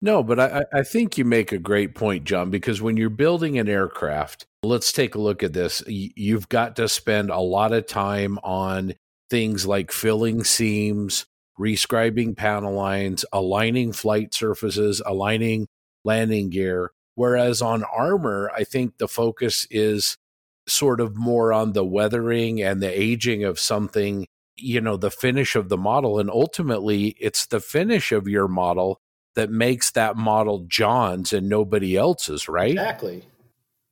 Speaker 4: No, but I, I think you make a great point, John, because when you're building an aircraft, let's take a look at this. You've got to spend a lot of time on things like filling seams, rescribing panel lines, aligning flight surfaces, aligning landing gear. Whereas on armor, I think the focus is sort of more on the weathering and the aging of something, you know, the finish of the model. And ultimately, it's the finish of your model that makes that model John's and nobody else's, right?
Speaker 6: Exactly.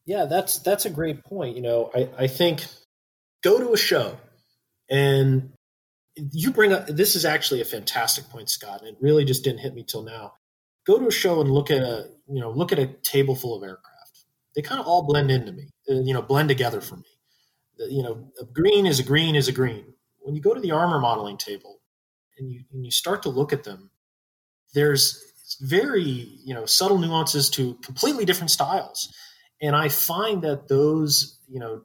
Speaker 6: Yeah, that's that's a great point. You know, I, I think go to a show And you bring up this is actually a fantastic point, Scott, and it really just didn't hit me till now. Go to a show and look at a you know look at a table full of aircraft. They kind of all blend into me, uh, you know, blend together for me. You know, a green is a green is a green. When you go to the armor modeling table and you and you start to look at them, there's very you know subtle nuances to completely different styles, and I find that those you know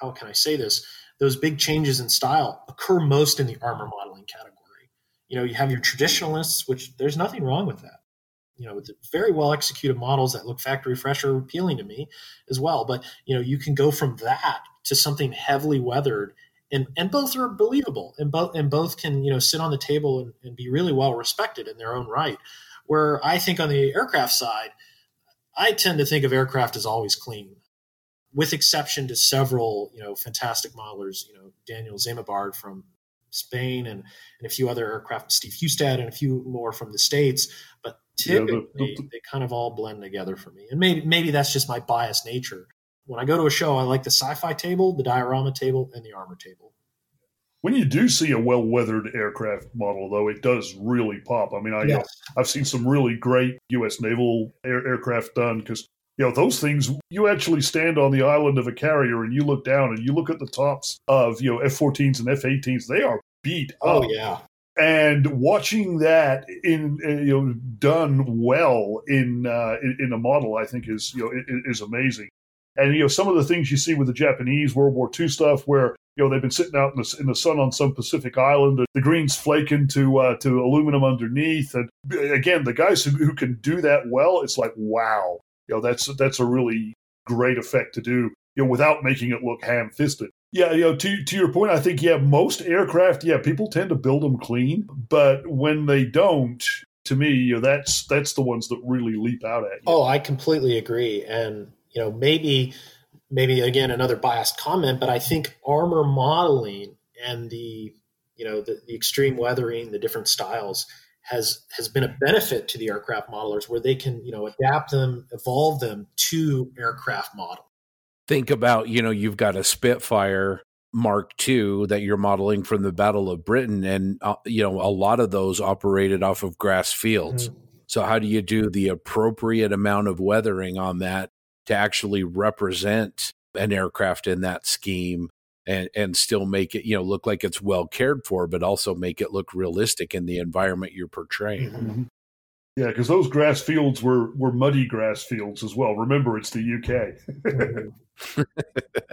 Speaker 6: how can I say this those big changes in style occur most in the armor modeling category. You know, you have your traditionalists, which there's nothing wrong with that. You know, with very well executed models that look factory fresh are appealing to me as well. But you know, you can go from that to something heavily weathered, and and both are believable, and both and both can you know sit on the table and, and be really well respected in their own right. Where I think on the aircraft side, I tend to think of aircraft as always clean with exception to several, you know, fantastic modelers, you know, Daniel Zamarbide from Spain and, and a few other aircraft, Steve Hustad and a few more from the States. But typically, yeah, the, they kind of all blend together for me. And maybe maybe that's just my biased nature. When I go to a show, I like the sci-fi table, the diorama table, and the armor table.
Speaker 5: When you do see a well-weathered aircraft model, though, it does really pop. I mean, I. I've seen some really great U.S. naval air, aircraft done because you know those things you actually stand on the island of a carrier and you look down and you look at the tops of you know f-14s and f-18s they are beat up.
Speaker 6: oh up. yeah
Speaker 5: and watching that in uh, you know done well in, uh, in, in a model i think is you know is amazing and you know some of the things you see with the japanese world war ii stuff where you know they've been sitting out in the, in the sun on some pacific island. The green's flaking to uh, to aluminum underneath. And again the guys who, who can do that well it's like wow. You know, that's that's a really great effect to do, you know, without making it look ham fisted. Yeah, you know, to to your point, I think yeah, most aircraft, yeah, people tend to build them clean, but when they don't, to me, you know, that's that's the ones that really leap out at you.
Speaker 6: Oh, I completely agree, and you know, maybe maybe again another biased comment, but I think armor modeling and the you know the, the extreme weathering, the different styles has has been a benefit to the aircraft modelers where they can you know adapt them evolve them to aircraft model
Speaker 4: think about you know you've got a spitfire mark ii that you're modeling from the battle of britain and uh, you know a lot of those operated off of grass fields mm-hmm. so how do you do the appropriate amount of weathering on that to actually represent an aircraft in that scheme and and still make it you know look like it's well cared for but also make it look realistic in the environment you're portraying.
Speaker 5: Mm-hmm. yeah because those grass fields were were muddy grass fields as well. Remember it's the uk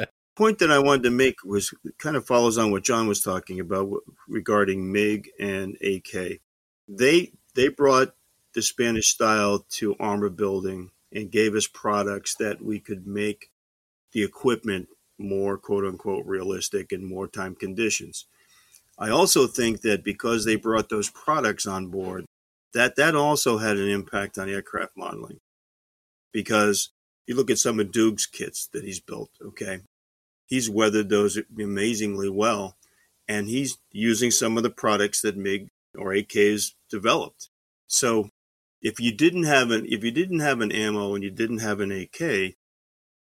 Speaker 2: point that i wanted to make was kind of follows on what john was talking about regarding mig and ak they they brought the spanish style to armor building and gave us products that we could make the equipment more quote unquote realistic in wartime conditions. I also think that because they brought those products on board, that that also had an impact on aircraft modeling. Because you look at some of Doug's kits that he's built, okay? He's weathered those amazingly well, and he's using some of the products that MiG or AKs developed. So if you didn't have an if you didn't have an ammo and you didn't have an AK,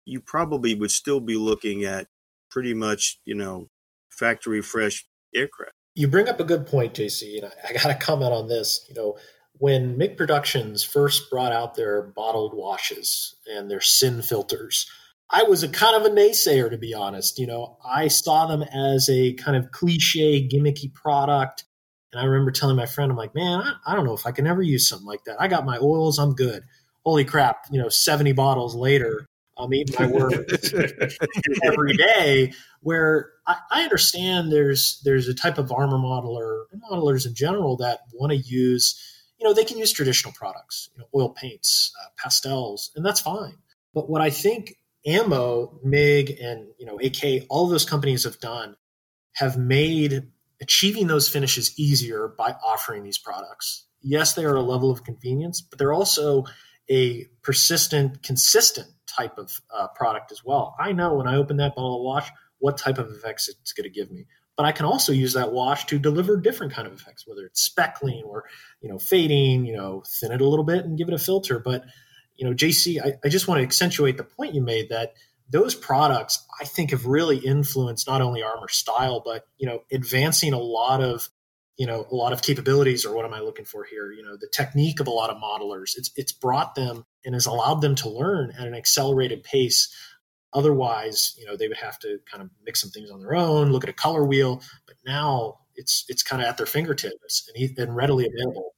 Speaker 2: you probably would still be looking at pretty much, you know, factory fresh aircraft.
Speaker 6: You bring up a good point, JC, and I, I got to comment on this. You know, when MiG Productions first brought out their bottled washes and their SIN filters, I was a kind of a naysayer, to be honest. You know, I saw them as a kind of cliche, gimmicky product. And I remember telling my friend, I'm like, man, I, I don't know if I can ever use something like that. I got my oils, I'm good. Holy crap, you know, 70 bottles later, I'm eating my words every day. Where I, I, understand there's there's a type of armor modeler and modelers in general that want to use, you know, they can use traditional products, you know, oil paints, uh, pastels, and that's fine. But what I think Ammo, MiG, and you know AK, all those companies have done have made achieving those finishes easier by offering these products. Yes, they are a level of convenience, but they're also a persistent, consistent type of uh, product as well. I know when I open that bottle of wash what type of effects it's going to give me. But I can also use that wash to deliver different kind of effects, whether it's speckling or you know fading, you know thin it a little bit and give it a filter. But you know, JC, I, I just want to accentuate the point you made that those products I think have really influenced not only armor style, but you know, advancing a lot of you know a lot of capabilities or what am i looking for here? You know the technique of a lot of modelers. It's it's brought them and has allowed them to learn at an accelerated pace. Otherwise you know they would have to kind of mix some things on their own look at a color wheel but now it's it's kind of at their fingertips and, and readily available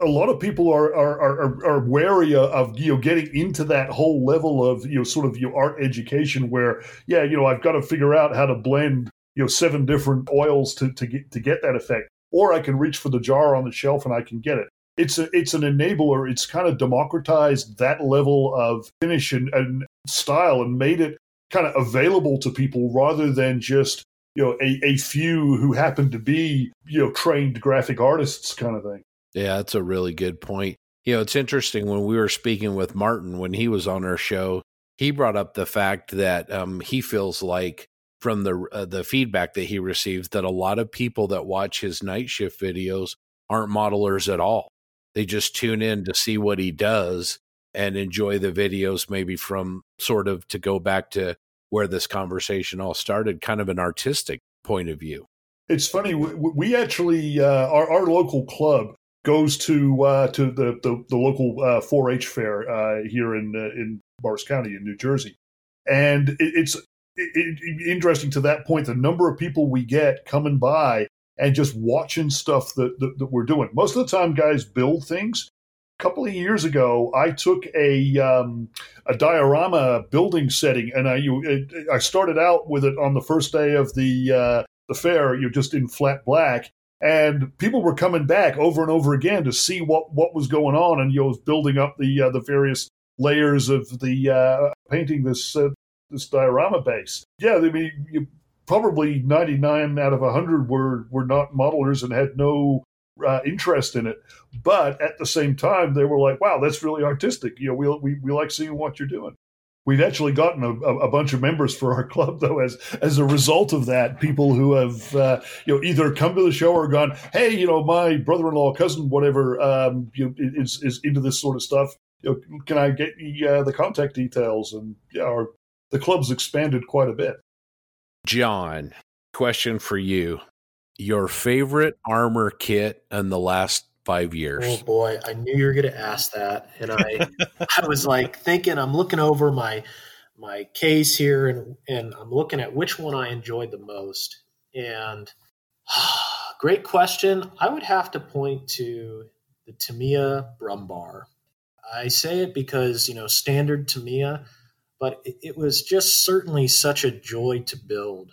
Speaker 5: a lot of people are are, are, are wary of you know getting into that whole level of you know sort of your art education where yeah you know I've got to figure out how to blend you know seven different oils to, to get to get that effect or I can reach for the jar on the shelf and I can get it. It's a, it's an enabler. It's kind of democratized that level of finish and, and style and made it kind of available to people rather than just you know a, a few who happen to be you know trained graphic artists kind of thing.
Speaker 4: Yeah, that's a really good point. You know, it's interesting when we were speaking with Martin when he was on our show, he brought up the fact that um, he feels like from the uh, the feedback that he receives that a lot of people that watch his night shift videos aren't modelers at all. They just tune in to see what he does and enjoy the videos maybe from sort of to go back to where this conversation all started kind of an artistic point of view.
Speaker 5: It's funny we, we actually uh, our our local club goes to uh, to the, the, the local 4-H uh, fair uh, here in uh, in Morris County in New Jersey, and it, it's it, it, interesting to that point, the number of people we get coming by and just watching stuff that, that, that we're doing. Most of the time, guys build things. A couple of years ago, I took a um, a diorama building setting, and I you, I started out with it on the first day of the uh, the fair. You're just in flat black, and people were coming back over and over again to see what what was going on, and you know, building up the uh, the various layers of the uh, painting this uh, this diorama base. Yeah, I mean, you, probably 99 out of 100 were, were not modelers and had no uh, interest in it. But at the same time, they were like, wow, that's really artistic. You know, we, we, we like seeing what you're doing. We've actually gotten a, a, bunch of members for our club, though, as as a result of that. People who have uh, you know either come to the show or gone, hey, you know, my brother-in-law, cousin, whatever, um, you know, is is into this sort of stuff. You know, can I get the, uh, the contact details? And yeah, our the club's expanded quite a bit.
Speaker 4: John, question for you. Your favorite armor kit in the last five years?
Speaker 6: Oh boy, I knew you were going to ask that, and I, I was like thinking. I'm looking over my my case here, and and I'm looking at which one I enjoyed the most. And great question. I would have to point to the Tamiya Brumbar. I say it because you know standard Tamiya but it, was just certainly such a joy to build.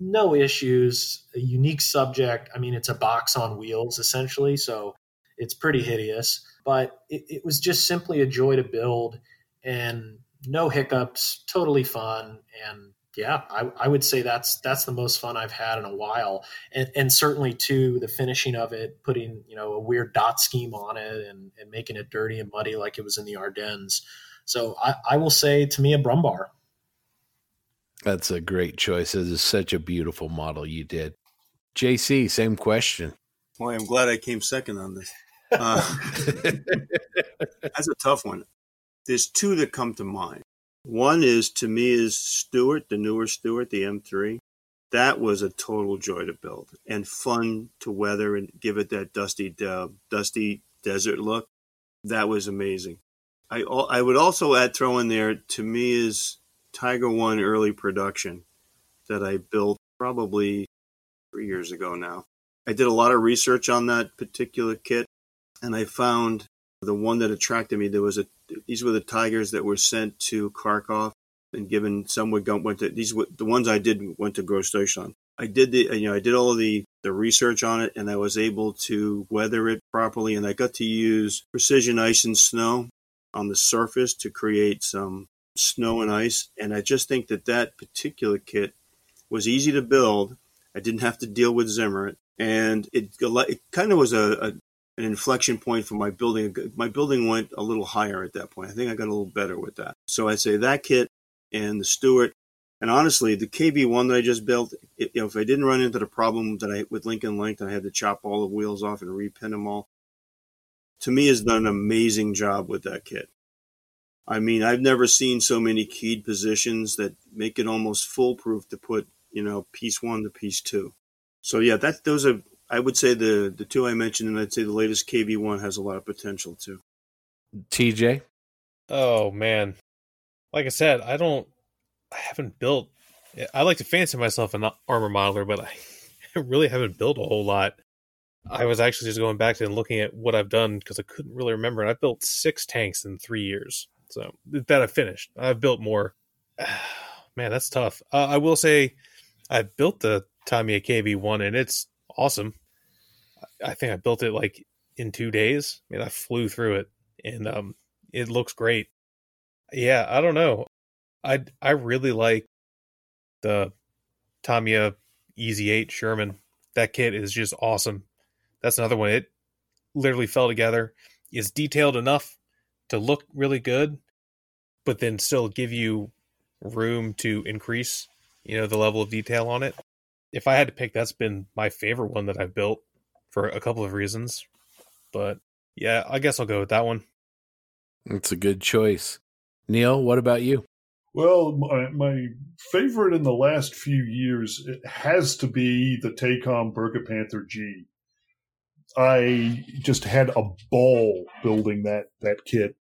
Speaker 6: No issues, a unique subject. I mean, it's a box on wheels essentially, so it's pretty hideous, but it, it was just simply a joy to build and no hiccups, totally fun. And yeah, I, I, would say that's that's the most fun I've had in a while, and, and, certainly too the finishing of it, putting you know a weird dot scheme on it and, and making it dirty and muddy like it was in the Ardennes. So I, I will say Tamiya a Brumbar.
Speaker 4: That's a great choice. It is such a beautiful model you did. JC, same question.
Speaker 2: Boy, I'm glad I came second on this. Uh, that's a tough one. There's two that come to mind. One is to me is Stuart, the newer Stuart, the M3. That was a total joy to build and fun to weather and give it that dusty, uh, dusty desert look. That was amazing. I I would also add throw in there Tamiya's Tiger One early production that I built probably three years ago now. I did a lot of research on that particular kit, and I found the one that attracted me. There was a these were the tigers that were sent to Kharkov and given some would go went to these were the ones I did went to Grossdeutschland. I did the you know I did all of the the research on it and I was able to weather it properly and I got to use precision ice and snow on the surface to create some snow and ice. And I just think that that particular kit was easy to build. I didn't have to deal with Zimmer, and it, it kind of was a, a, an inflection point for my building. My building went a little higher at that point. I think I got a little better with that. So I'd say that kit and the Stuart, And honestly, the KV1 that I just built, it, you know, if I didn't run into the problem that I with link and length, I had to chop all the wheels off and repin them all Tamiya has done an amazing job with that kit. I mean, I've never seen so many keyed positions that make it almost foolproof to put, you know, piece one to piece two. So yeah, that those are I would say the the two I mentioned, and I'd say the latest KV one has a lot of potential too.
Speaker 4: TJ,
Speaker 1: Oh man, like I said, I don't, I haven't built. I like to fancy myself an armor modeler, but I really haven't built a whole lot. I was actually just going back and looking at what I've done because I couldn't really remember. And I built six tanks in three years, so that I finished. I've built more. Man, that's tough. Uh, I will say, I built the Tamiya KV one, and it's awesome. I think I built it like in two days. I mean, I flew through it, and um, it looks great. Yeah, I don't know. I I really like the Tamiya Easy Eight Sherman. That kit is just awesome. That's another one. It literally fell together. Is detailed enough to look really good, but then still give you room to increase, you know, the level of detail on it. If I had to pick, that's been my favorite one that I've built for a couple of reasons. But yeah, I guess I'll go with that one.
Speaker 4: it's a good choice. Neil, what about you?
Speaker 5: Well, my, my favorite in the last few years it has to be the Takom Burger Panther G. I just had a ball building that that kit.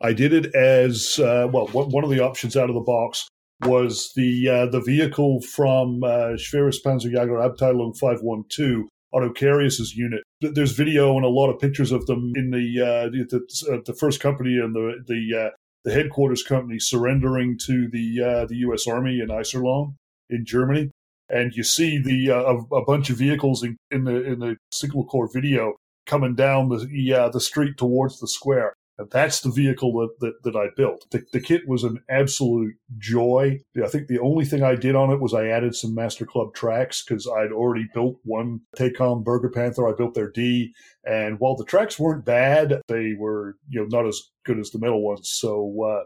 Speaker 5: I did it as uh, well. One of the options out of the box was the uh, the vehicle from uh, Schweres Panzerjäger Abteilung 512, Otto Carius's unit. There's video and a lot of pictures of them in the uh, the, uh, the first company and the the uh, the headquarters company surrendering to the uh, the U.S. Army in Iserlohn in Germany, and you see the uh, a, a, bunch of vehicles in, in, the in the Signal Corps video coming down the uh, the street towards the square. That's the vehicle that, that, that I built. The, the, kit was an absolute joy. I think the only thing I did on it was I added some Master Club tracks because I'd already built one Takom Burger Panther. I built their D. And while the tracks weren't bad, they were, you know, not as good as the metal ones. So, uh,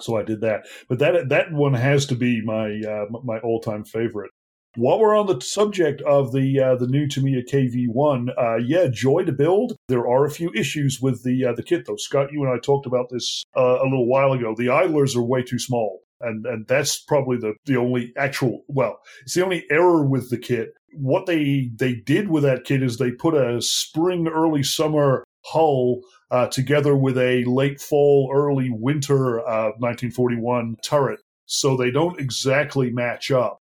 Speaker 5: so I did that. But that that one has to be my uh, my all time favorite. While we're on the subject of the uh, the new Tamiya KV1, uh, yeah, joy to build. There are a few issues with the uh, the kit though. Scott, you and I talked about this uh, a little while ago. The idlers are way too small, and and that's probably the the only actual well, it's the only error with the kit. What they they did with that kit is they put a spring early summer hull uh, together with a late fall early winter 1941 uh, turret, so they don't exactly match up.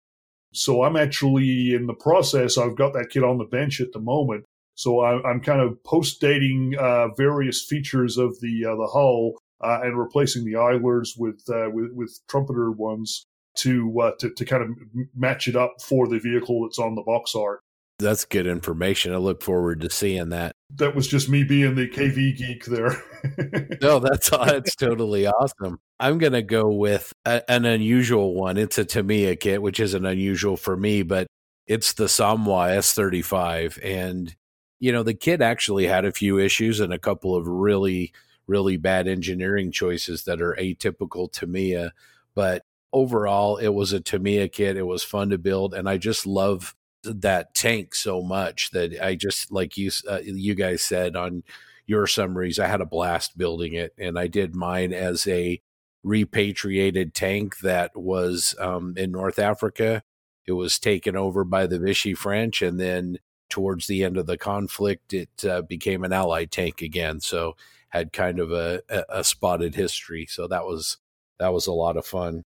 Speaker 5: So I'm actually in the process. I've got that kid on the bench at the moment. So I, am kind of post dating uh, various features of the uh, the hull uh, and replacing the idlers with, uh, with with trumpeter ones to, uh, to to kind of match it up for the vehicle that's on the box art.
Speaker 4: That's good information. I look forward to seeing that.
Speaker 5: That was just me being the KV geek there.
Speaker 4: no, that's that's totally awesome. I'm gonna go with a, an unusual one. It's a Tamiya kit, which isn't unusual for me, but it's the Somua S35, and you know the kit actually had a few issues and a couple of really really bad engineering choices that are atypical Tamiya, uh, but overall it was a Tamiya kit. It was fun to build, and I just love that tank so much that I just like you uh, you guys said on your summaries I had a blast building it and I did mine as a repatriated tank that was um, in North Africa. It was taken over by the Vichy French and then towards the end of the conflict it uh, became an allied tank again so had kind of a, a spotted history so that was that was a lot of fun.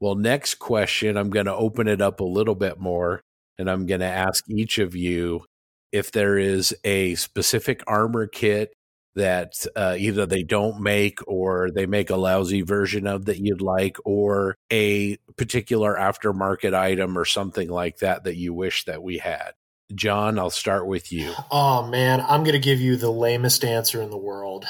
Speaker 4: Well, next question, I'm going to open it up a little bit more and I'm going to ask each of you if there is a specific armor kit that uh, either they don't make or they make a lousy version of that you'd like, or a particular aftermarket item or something like that that you wish that we had. John, I'll start with you.
Speaker 6: Oh man, I'm going to give you the lamest answer in the world.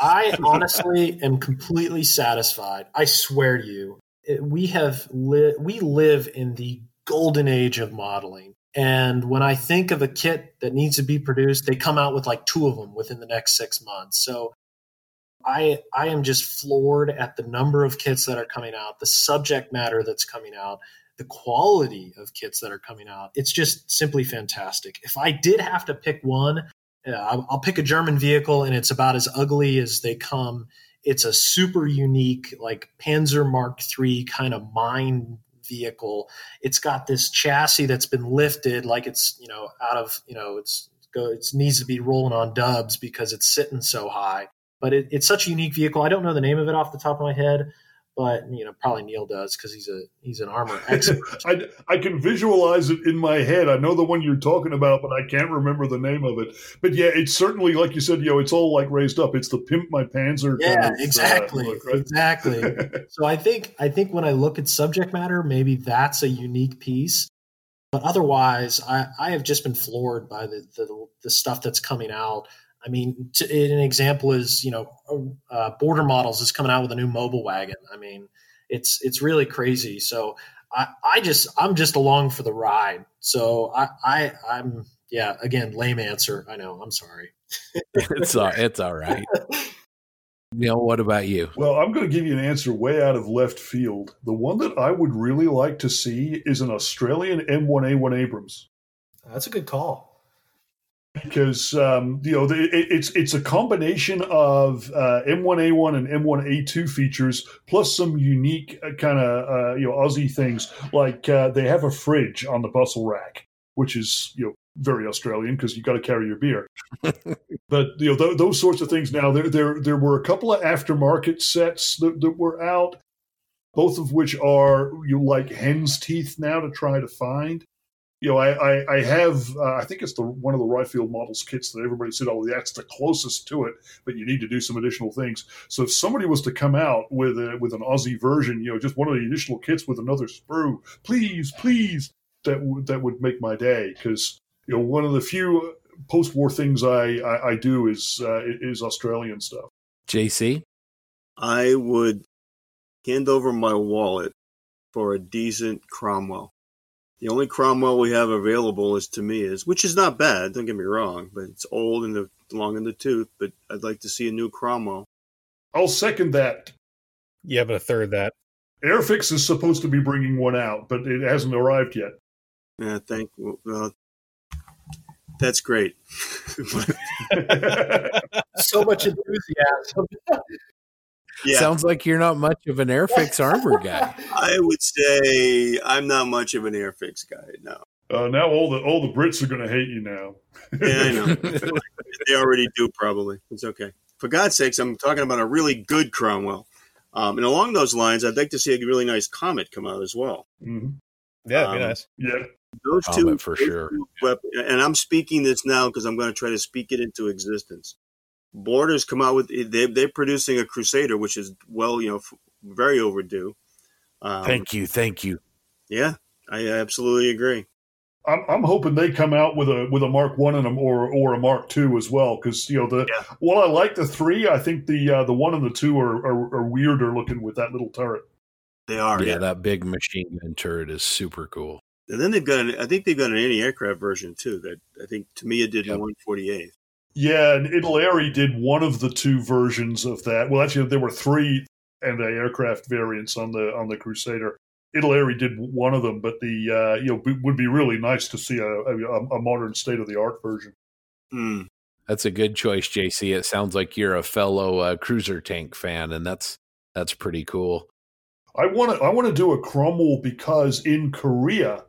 Speaker 6: I honestly am completely satisfied. I swear to you, we have li- we live in the golden age of modeling. And when I think of a kit that needs to be produced, they come out with like two of them within the next six months. So I I am just floored at the number of kits that are coming out, the subject matter that's coming out, the quality of kits that are coming out. It's just simply fantastic. If I did have to pick one, uh, I'll, I'll pick a German vehicle, and it's about as ugly as they come. It's a super unique, like Panzer Mark III kind of mine vehicle. It's got this chassis that's been lifted, like it's you know out of you know it's go it needs to be rolling on dubs because it's sitting so high. But it, it's such a unique vehicle. I don't know the name of it off the top of my head but you know probably Neil does because he's a he's an armor expert.
Speaker 5: I, I can visualize it in my head. I know the one you're talking about, but I can't remember the name of it. But yeah, it's certainly like you said, you know, it's all like raised up. It's the pimp my Panzer.
Speaker 6: Yeah, kind of, uh, exactly, uh, look, right? exactly. so I think I think when I look at subject matter, maybe that's a unique piece. But otherwise, I, I have just been floored by the, the, the stuff that's coming out. I mean, an example is you know, uh, Border Models is coming out with a new Möbelwagen. I mean, it's it's really crazy. So I, I just I'm just along for the ride. So I, I I'm yeah. Again, lame answer. I know. I'm sorry.
Speaker 4: it's all it's all right. Neil, what about you?
Speaker 5: Well, I'm going to give you an answer way out of left field. The one that I would really like to see is an Australian M1A1 Abrams.
Speaker 6: That's a good call
Speaker 5: because um, you know it, it's it's a combination of uh, M1A1 and M1A2 features plus some unique uh, kind of uh, you know Aussie things like uh, they have a fridge on the bustle rack, which is you know very Australian because you've got to carry your beer. but you know th- those sorts of things. Now there there there were a couple of aftermarket sets that, that were out, both of which are you know, like hen's teeth now to try to find you know, I, I, I have, uh, I think it's the one of the Ryefield models kits that everybody said, oh, that's the closest to it, but you need to do some additional things. So if somebody was to come out with a, with an Aussie version, you know, just one of the additional kits with another sprue, please, please, that would that would make my day because you know one of the few post-war things I I, I do is uh, is Australian stuff.
Speaker 4: JC,
Speaker 2: I would hand over my wallet for a decent Cromwell. The only Cromwell we have available as to me is which is not bad. Don't get me wrong, but it's old and the, long in the tooth. But I'd like to see a new Cromwell.
Speaker 5: I'll second that.
Speaker 1: Yeah, but a third that.
Speaker 5: Airfix is supposed to be bringing one out, but it hasn't arrived yet.
Speaker 2: Yeah, thank. Well, that's great.
Speaker 6: so much enthusiasm.
Speaker 4: Yeah. Sounds like you're not much of an Airfix armor guy.
Speaker 2: I would say I'm not much of an Airfix guy. No.
Speaker 5: Uh, now all the all the Brits are going to hate you now.
Speaker 2: yeah, I know. they already do, probably. It's okay. For God's sakes, I'm talking about a really good Cromwell. Um, and along those lines, I'd like to see a really nice Comet come out as well.
Speaker 5: Mm-hmm.
Speaker 1: Yeah, that'd be um, nice.
Speaker 5: Yeah.
Speaker 2: Those Comet two,
Speaker 4: for sure.
Speaker 2: Two, and I'm speaking this now because I'm going to try to speak it into existence. Borders come out with they they're producing a Crusader, which is well, you know, very overdue.
Speaker 4: Um, thank you, thank you.
Speaker 2: Yeah, I absolutely agree.
Speaker 5: I'm, I'm hoping they come out with a with a Mark One and a or or a Mark Two as well because you know the yeah. while I like the three, I think the uh, the one and the two are, are, are weirder looking with that little turret.
Speaker 2: They are,
Speaker 4: yeah, yeah. That big machine gun turret is super cool.
Speaker 2: And then they've got an I think they've got an anti-aircraft version too that I think Tamiya did yep. in 148.
Speaker 5: Yeah, and Italeri did one of the two versions of that. Well, actually, there were three anti-aircraft variants on the on the Crusader. Italeri did one of them, but the uh, you know b- would be really nice to see a, a, a modern state of the art version.
Speaker 2: Mm.
Speaker 4: That's a good choice, JC. It sounds like you're a fellow uh, cruiser tank fan, and that's that's pretty cool.
Speaker 5: I want to I want to do a Cromwell because in Korea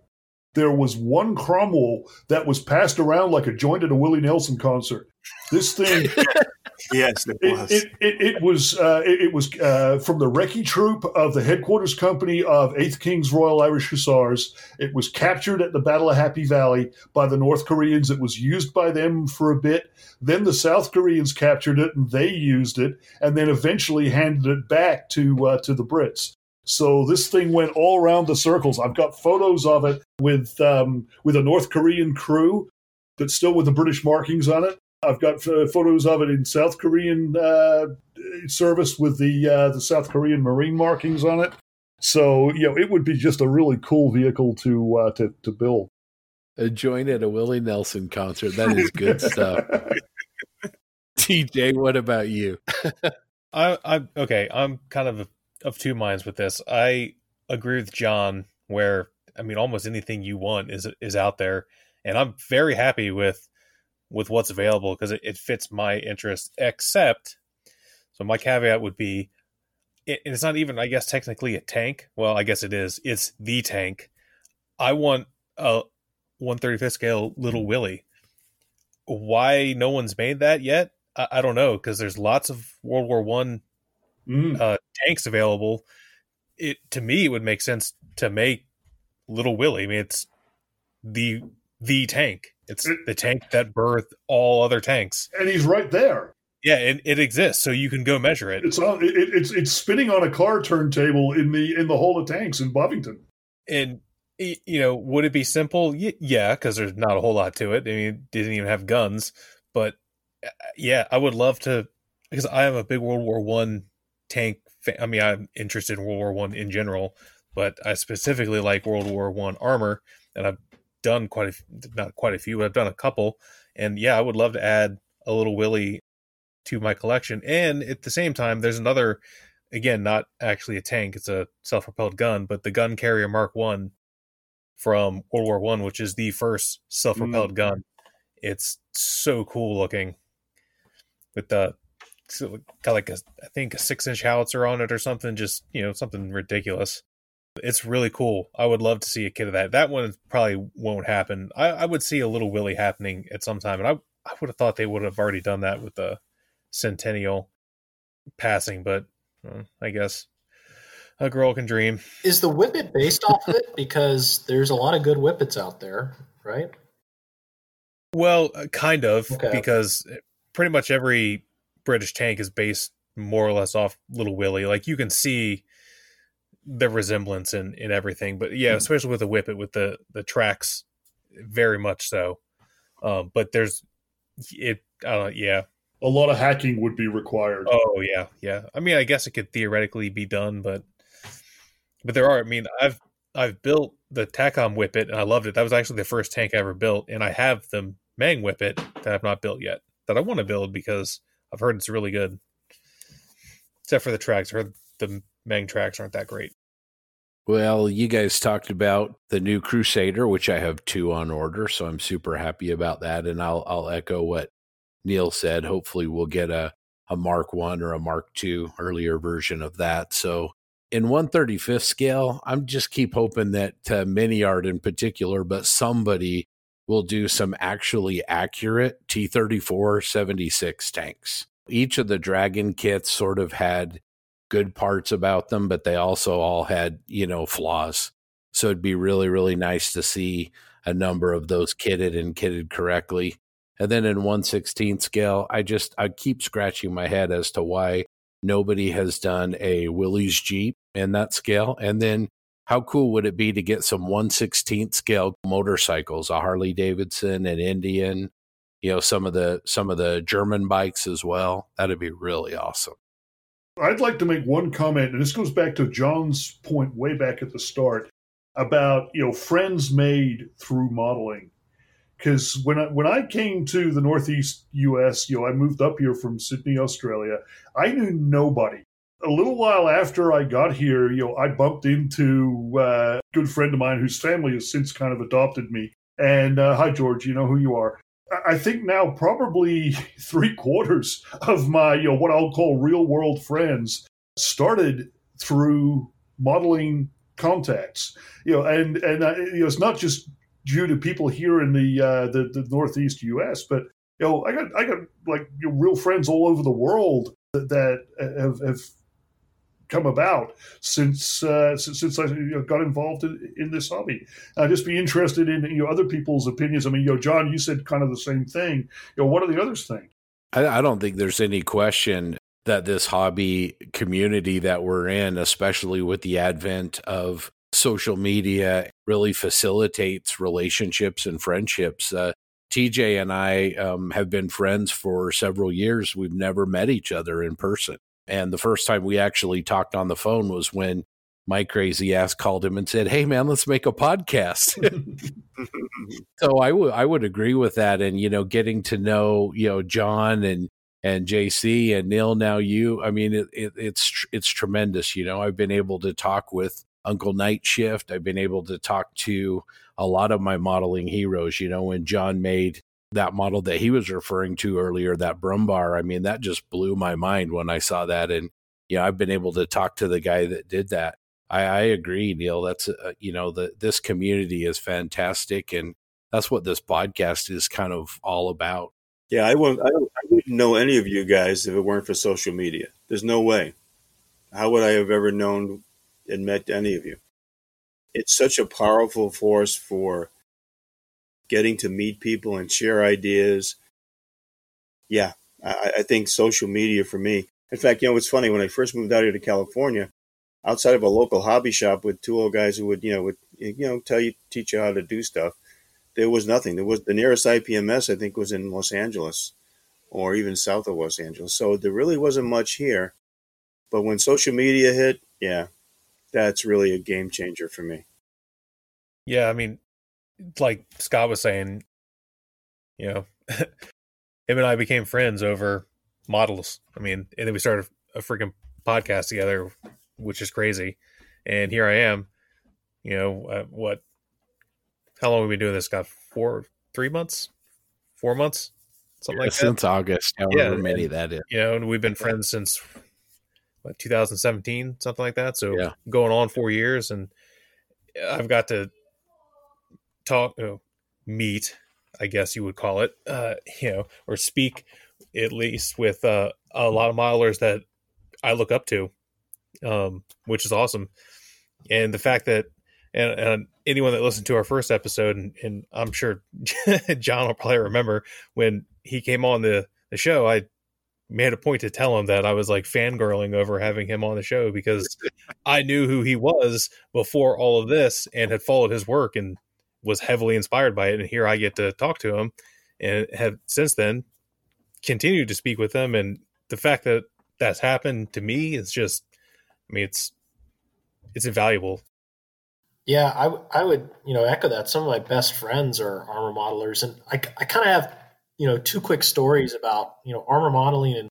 Speaker 5: there was one Cromwell that was passed around like a joint at a Willie Nelson concert. This thing,
Speaker 2: yes, it was.
Speaker 5: It, it, it was uh, it, it, was uh, from the Recce Troop of the headquarters company of 8th King's Royal Irish Hussars. It was captured at the Battle of Happy Valley by the North Koreans. It was used by them for a bit. Then the South Koreans captured it and they used it, and then eventually handed it back to uh, to the Brits. So this thing went all around the circles. I've got photos of it with um, with a North Korean crew, but still with the British markings on it. I've got uh, photos of it in South Korean uh, service with the uh, the South Korean Marine markings on it. So you know, it would be just a really cool vehicle to uh, to to build.
Speaker 4: A joint at a Willie Nelson concert. That is good stuff. TJ, what about you?
Speaker 1: I, I'm okay. I'm kind of of two minds with this. I agree with John, where I mean, almost anything you want is is out there, and I'm very happy with with what's available because it, it fits my interest. Except, so my caveat would be, it, it's not even, I guess, technically a tank. Well, I guess it is. It's the tank. I want a 135th scale Little Willie. Why no one's made that yet? I, I don't know because there's lots of World War One
Speaker 5: Mm.
Speaker 1: uh, tanks available. It to me it would make sense to make Little Willie. I mean, it's the the tank. It's
Speaker 5: It-
Speaker 1: the tank that birthed all other tanks.
Speaker 5: And he's right there.
Speaker 1: Yeah, it, it exists, so you can go measure it.
Speaker 5: It's on. It, it's it's spinning on a car turntable in the in the Hall of Tanks in Bovington.
Speaker 1: And you know, would it be simple? Y- yeah, because there's not a whole lot to it. I mean, it didn't even have guns. But uh, yeah, I would love to because I am a big World War One tank. Fan. I mean, I'm interested in World War One in general, but I specifically like World War One armor, and I've done quite a not quite a few, but I've done a couple. And yeah, I would love to add a little Willie to my collection. And at the same time, there's another, again, not actually a tank; it's a self-propelled gun, but the gun carrier Mark One from World War One, which is the first self-propelled mm. gun. It's so cool looking with the got like a I think a six inch howitzer on it or something, just you know something ridiculous. It's really cool. I would love to see a kid of that. That one probably won't happen. I, I would see a little Willie happening at some time, and I I would have thought they would have already done that with the centennial passing, but uh, I guess a girl can dream.
Speaker 6: Is the Whippet based off of it? Because there's a lot of good Whippets out there, right?
Speaker 1: Well, uh, kind of,
Speaker 6: Okay.
Speaker 1: because pretty much every British tank is based more or less off Little Willie. Like you can see the resemblance in in everything, but yeah,
Speaker 5: Hmm.
Speaker 1: especially with the Whippet with the the tracks, very much so. Um, but there's it. Uh, yeah.
Speaker 5: A lot of hacking would be required.
Speaker 1: Oh yeah, yeah. I mean, I guess it could theoretically be done, but but there are. I mean, I've I've built the Takom Whippet and I loved it. That was actually the first tank I ever built, and I have the Meng Whippet that I've not built yet that I want to build because I've heard it's really good. Except for the tracks, I heard the Meng tracks aren't that great.
Speaker 4: Well, you guys talked about the new Crusader, which I have two on order, so I'm super happy about that. And I'll I'll echo what Neil said. Hopefully, we'll get a a Mark One or a Mark Two earlier version of that. So in 135th scale, I'm just keep hoping that uh, MiniArt in particular, but somebody will do some actually accurate T34 76 tanks. Each of the Dragon kits sort of had good parts about them, but they also all had, you know, flaws. So it'd be really, really nice to see a number of those kitted and kitted correctly. And then in 116 scale, I just, I keep scratching my head as to why nobody has done a Willys Jeep in that scale. And then how cool would it be to get some 116th scale motorcycles, a Harley Davidson, an Indian, you know, some of the, some of the German bikes as well. That'd be really awesome.
Speaker 5: I'd like to make one comment, and this goes back to John's point way back at the start about you know friends made through modeling. Because when I when I came to the Northeast U.S., you know, I moved up here from Sydney, Australia. I knew nobody. A little while after I got here, you know, I bumped into uh, a good friend of mine whose family has since kind of adopted me. And uh, hi, George, you know who you are. I- think now probably three quarters of my, you know, what I'll call real world friends started through modeling contacts. You know, and and uh, you know, it's not just due to people here in the uh, the, the Northeast U.S., but you know, I got I got like you know, real friends all over the world that, that have, have come about since uh, since, since I got involved in, in this hobby. I'd just be interested in you know other people's opinions. I mean, you know, John, you said kind of the same thing. You know, what are the others think?
Speaker 4: I, I don't think there's any question that this hobby community that we're in, especially with the advent of social media, really facilitates relationships and friendships. Uh, TJ and I um, have been friends for several years. We've never met each other in person. And the first time we actually talked on the phone was when my crazy ass called him and said, Hey, man, let's make a podcast. so I would I would agree with that, and you know, getting to know you know John and and JC and Neil. Now you, I mean, it, it, it's it's tremendous. You know, I've been able to talk with Uncle Night Shift. I've been able to talk to a lot of my modeling heroes. You know, when John made that model that he was referring to earlier, that Brummbär, I mean, that just blew my mind when I saw that. And, yeah, I've been able to talk to the guy that did that. I, I agree, Neil. That's, uh, you know, the, this community is fantastic. And that's what this podcast is kind of all about.
Speaker 2: Yeah, I won't. I, don't, I wouldn't know any of you guys if it weren't for social media. There's no way. How would I have ever known and met any of you? It's such a powerful force for getting to meet people and share ideas. Yeah, I, I think social media for me. In fact, you know, it's funny when I first moved out here to California, outside of a local hobby shop with two old guys who would, you know, would you know tell you, teach you how to do stuff. There was nothing. There was the nearest IPMS I think was in Los Angeles, or even south of Los Angeles. So there really wasn't much here. But when social media hit, yeah, that's really a game changer for me.
Speaker 1: Yeah, I mean, like Scott was saying, you know, him and I became friends over models. I mean, and then we started a freaking podcast together, which is crazy. And here I am, you know, uh, what, how long have we been doing this, Scott? Four, three months, four months, something yeah, like
Speaker 4: since that. August, however yeah, many and, that is.
Speaker 1: You know, and we've been friends since what, 2017, something like that. So yeah. going on four years, and I've got to talk, you meet, I guess you would call it, uh, you know, or speak at least with uh, a lot of modelers that I look up to, um, which is awesome. And the fact that, and, and anyone that listened to our first episode, and, and I'm sure John will probably remember when he came on the, the show, I made a point to tell him that I was like fangirling over having him on the show because I knew who he was before all of this and had followed his work and was heavily inspired by it. And here I get to talk to him and have since then continued to speak with him. And the fact that that's happened to me is just, I mean, it's, it's invaluable.
Speaker 6: Yeah, I, I would, you know, echo that. Some of my best friends are armor modelers. And I, I kind of have, you know, two quick stories about, you know, armor modeling and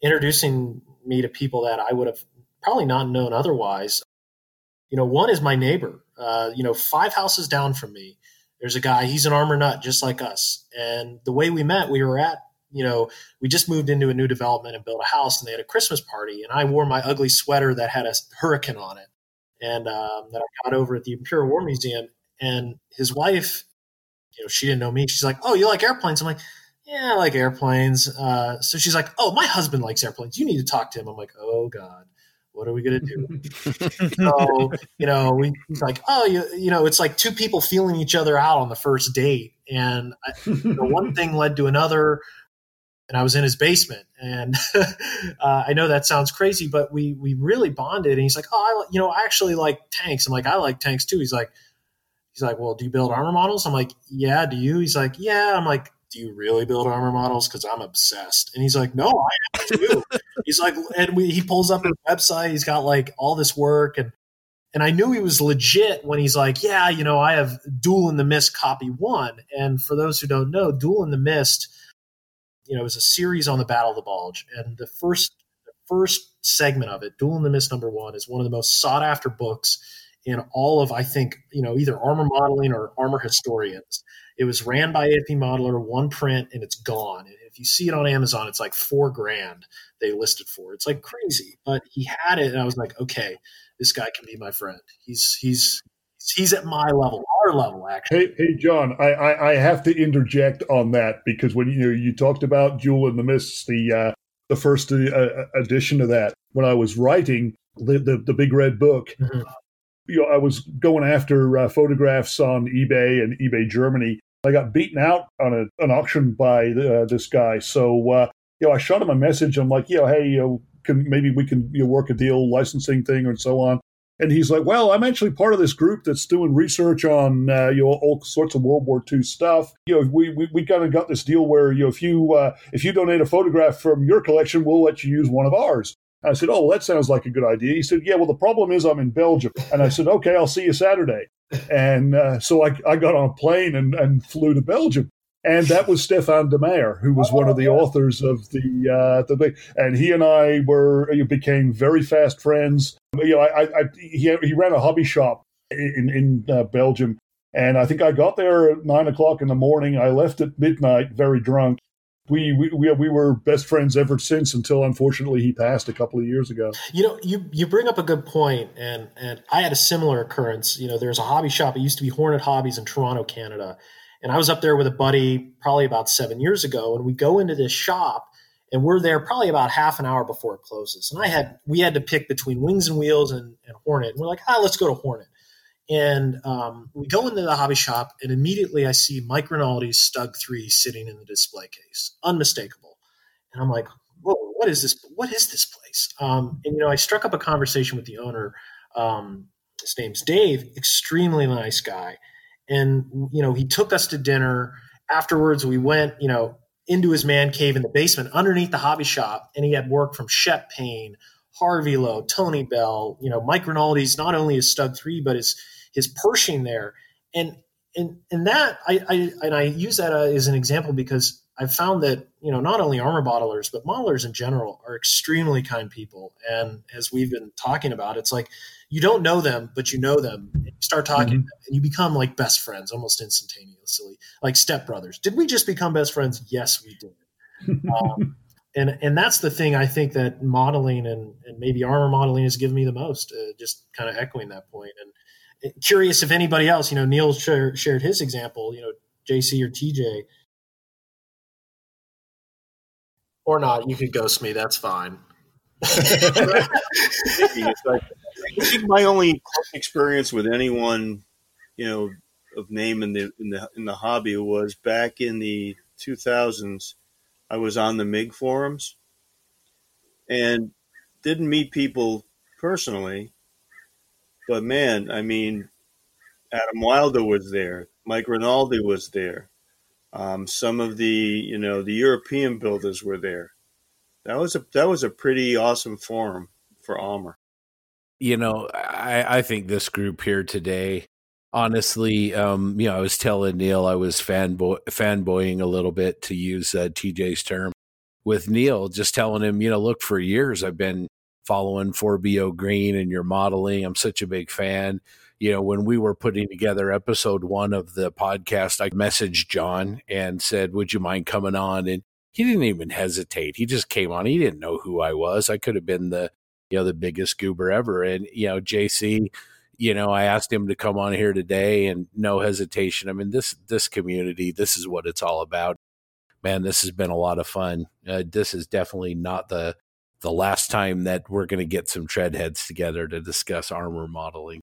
Speaker 6: introducing me to people that I would have probably not known otherwise. You know, one is my neighbor. Uh, you know, five houses down from me, there's a guy. He's an armor nut just like us. And the way we met, we were at, you know, we just moved into a new development and built a house, and they had a Christmas party, and I wore my ugly sweater that had a hurricane on it, and um, that I got over at the Imperial War Museum. And his wife, you know, she didn't know me. She's like, "Oh, you like airplanes?" I'm like, "Yeah, I like airplanes." Uh, so she's like, "Oh, my husband likes airplanes. You need to talk to him." I'm like, "Oh God." What are we going to do? so, you know, we, he's like, oh, you, you know, it's like two people feeling each other out on the first date. And I, you know, one thing led to another. And I was in his basement. And uh, I know that sounds crazy, but we, we really bonded. And he's like, oh, I, you know, I actually like tanks. I'm like, I like tanks too. He's like, he's like, well, do you build armor models? I'm like, yeah. Do you? He's like, yeah. I'm like, do you really build armor models? Because I'm obsessed. And he's like, no, I do. he's like, and we, he pulls up his website. He's got like all this work, and and I knew he was legit when he's like, yeah, you know, I have Duel in the Mist copy one. And for those who don't know, Duel in the Mist, you know, is a series on the Battle of the Bulge, and the first the first segment of it, Duel in the Mist number one, is one of the most sought after books in all of I think you know either armor modeling or armor historians it was ran by AFP Modeler, one print, and it's gone. And if you see it on Amazon, it's like four grand they listed for. It's like crazy. But he had it, and I was like, okay, this guy can be my friend. He's he's he's at my level, our level, actually.
Speaker 5: Hey, hey, John, I, I, I have to interject on that because when you you talked about Duel in the Mists, the uh, the first uh, edition of that, when I was writing the the, the big red book. Mm-hmm. You know, I was going after uh, photographs on eBay and eBay Germany, I got beaten out on a, an auction by uh, this guy. So, uh, you know, I shot him a message. I'm like, you know, hey, you know, can, maybe we can you know, work a deal, licensing thing, and so on. And he's like, well, I'm actually part of this group that's doing research on uh, you know all sorts of World War II stuff. You know, we we, we kind of got this deal where you know if you uh, if you donate a photograph from your collection, we'll let you use one of ours. And I said, oh, well, that sounds like a good idea. He said, yeah, well, the problem is I'm in Belgium. And I said, okay, I'll see you Saturday and uh, so I, I got on a plane and, and flew to Belgium. And that was Stefan de Meyer, who was oh, one of the authors of the uh, the big, and he and I were became very fast friends. You know, I, I he he ran a hobby shop in in uh, Belgium, And I think I got there at nine o'clock in the morning. I left at midnight, very drunk. We, we we we were best friends ever since until unfortunately he passed a couple of years ago.
Speaker 6: You know, you you bring up a good point, and and I had a similar occurrence. You know, there's a hobby shop. It used to be Hornet Hobbies in Toronto, Canada, and I was up there with a buddy probably about seven years ago, and we go into this shop, and we're there probably about half an hour before it closes. And I had we had to pick between Wings and Wheels and, and Hornet, and we're like, ah, let's go to Hornet. And um, we go into the hobby shop, and immediately I see Mike Rinaldi's Stug 3 sitting in the display case, unmistakable. And I'm like, whoa, what is this? What is this place? Um, and, you know, I struck up a conversation with the owner. Um, his name's Dave, extremely nice guy. And, you know, he took us to dinner. Afterwards, we went, you know, into his man cave in the basement underneath the hobby shop, and he had work from Shep Paine, Harvey Lowe, Tony Bell, you know, Mike Rinaldi's not only his Stug 3, but his his Pershing there, and and and that I, I and I use that as an example because I've found that you know not only armor modelers but modelers in general are extremely kind people, and as we've been talking about, it's like you don't know them but you know them. And you start talking mm-hmm. and you become like best friends almost instantaneously, like stepbrothers. Did we just become best friends? Yes, we did. um, and and that's the thing I think that modeling and, and maybe armor modeling has given me the most. Uh, just kind of echoing that point and curious if anybody else, you know, Neil share, shared his example, you know, JC or TJ. Or not, you could ghost me. That's fine.
Speaker 2: I think my only experience with anyone, you know, of name in the in the in the hobby was back in the 2000s. I was on the MIG forums and didn't meet people personally, but man, I mean, Adam Wilder was there. Mike Rinaldi was there. Um, some of the you know the European builders were there. That was a that was a pretty awesome forum for Armor.
Speaker 4: You know, I, I think this group here today, honestly, um, you know, I was telling Neil I was fanboy fanboying a little bit to use uh, TJ's term with Neil, just telling him, you know, look, for years I've been following 4BO Green and your modeling. I'm such a big fan. You know, when we were putting together episode one of the podcast, I messaged John and said, Would you mind coming on? And he didn't even hesitate. He just came on. He didn't know who I was. I could have been the, you know, the biggest goober ever. And, you know, JC, you know, I asked him to come on here today and no hesitation. I mean, this, this community, this is what it's all about. Man, this has been a lot of fun. Uh, this is definitely not the, the last time that we're going to get some treadheads together to discuss armor modeling.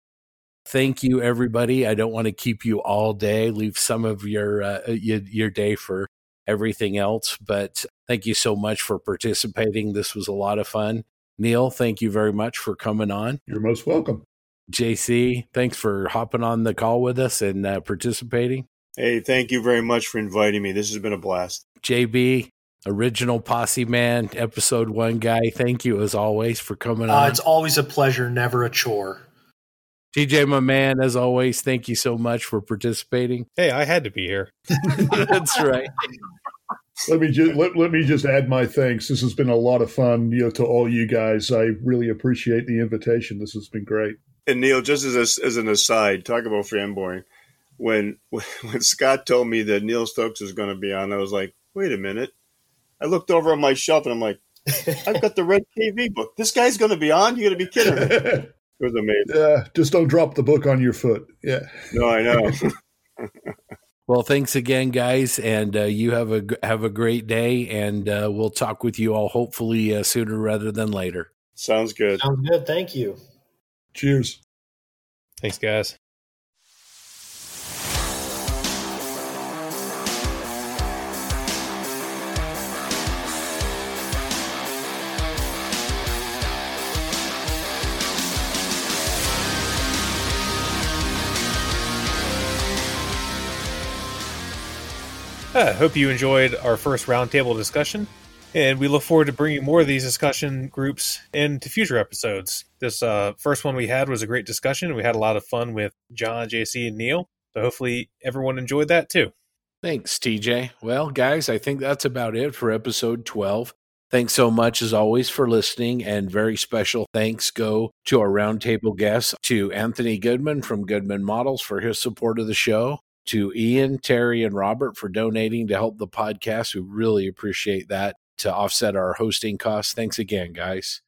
Speaker 4: Thank you, everybody. I don't want to keep you all day. Leave some of your uh, your, your day for everything else, but thank you so much for participating. This was a lot of fun. Neil, thank you very much for coming on.
Speaker 5: You're most welcome.
Speaker 4: JC, thanks for hopping on the call with us and uh, participating.
Speaker 2: Hey, thank you very much for inviting me. This has been a blast.
Speaker 4: JB, original posse man, episode one guy. Thank you as always for coming
Speaker 6: uh,
Speaker 4: on.
Speaker 6: It's always a pleasure, never a chore.
Speaker 4: TJ, my man, as always, thank you so much for participating.
Speaker 1: Hey, I had to be here.
Speaker 4: That's right.
Speaker 5: let me just let, let me just add my thanks. This has been a lot of fun, you know, to all you guys. I really appreciate the invitation. This has been great.
Speaker 2: And Neil, just as a, as an aside, talk about fanboying. When when Scott told me that Neil Stokes was going to be on, I was like, wait a minute. I looked over on my shelf and I'm like, I've got the Red KV book. This guy's going to be on? You're going to be kidding me. It was amazing.
Speaker 5: Yeah, just don't drop the book on your foot. Yeah.
Speaker 2: No, I know.
Speaker 4: well, thanks again, guys, and uh, you have a have a great day, and uh, we'll talk with you all hopefully uh, sooner rather than later.
Speaker 2: Sounds good.
Speaker 6: Sounds good. Thank you.
Speaker 5: Cheers.
Speaker 1: Thanks, guys. I hope you enjoyed our first roundtable discussion, and we look forward to bringing more of these discussion groups into future episodes. This uh, first one we had was a great discussion. We had a lot of fun with John, JC, and Neil. So hopefully everyone enjoyed that too.
Speaker 4: Thanks, TJ. Well, guys, I think that's about it for episode 12. Thanks so much, as always, for listening. And very special thanks go to our roundtable guests, to Anthony Goodman from Goodman Models for his support of the show, to Ian, Terry, and Robert for donating to help the podcast. We really appreciate that to offset our hosting costs. Thanks again, guys.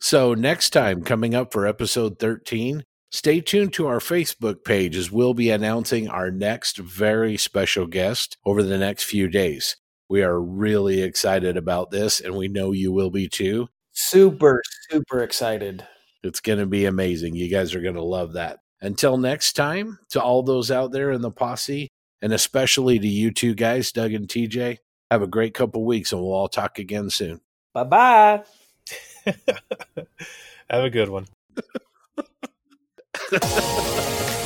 Speaker 4: So, next time, coming up for episode 13, stay tuned to our Facebook page as we'll be announcing our next very special guest over the next few days. We are really excited about this, and we know you will be too.
Speaker 3: Super, super excited.
Speaker 4: It's going to be amazing. You guys are going to love that. Until next time, to all those out there in the posse, and especially to you two guys, Doug and TJ, have a great couple weeks, and we'll all talk again soon.
Speaker 3: Bye bye.
Speaker 1: Have a good one.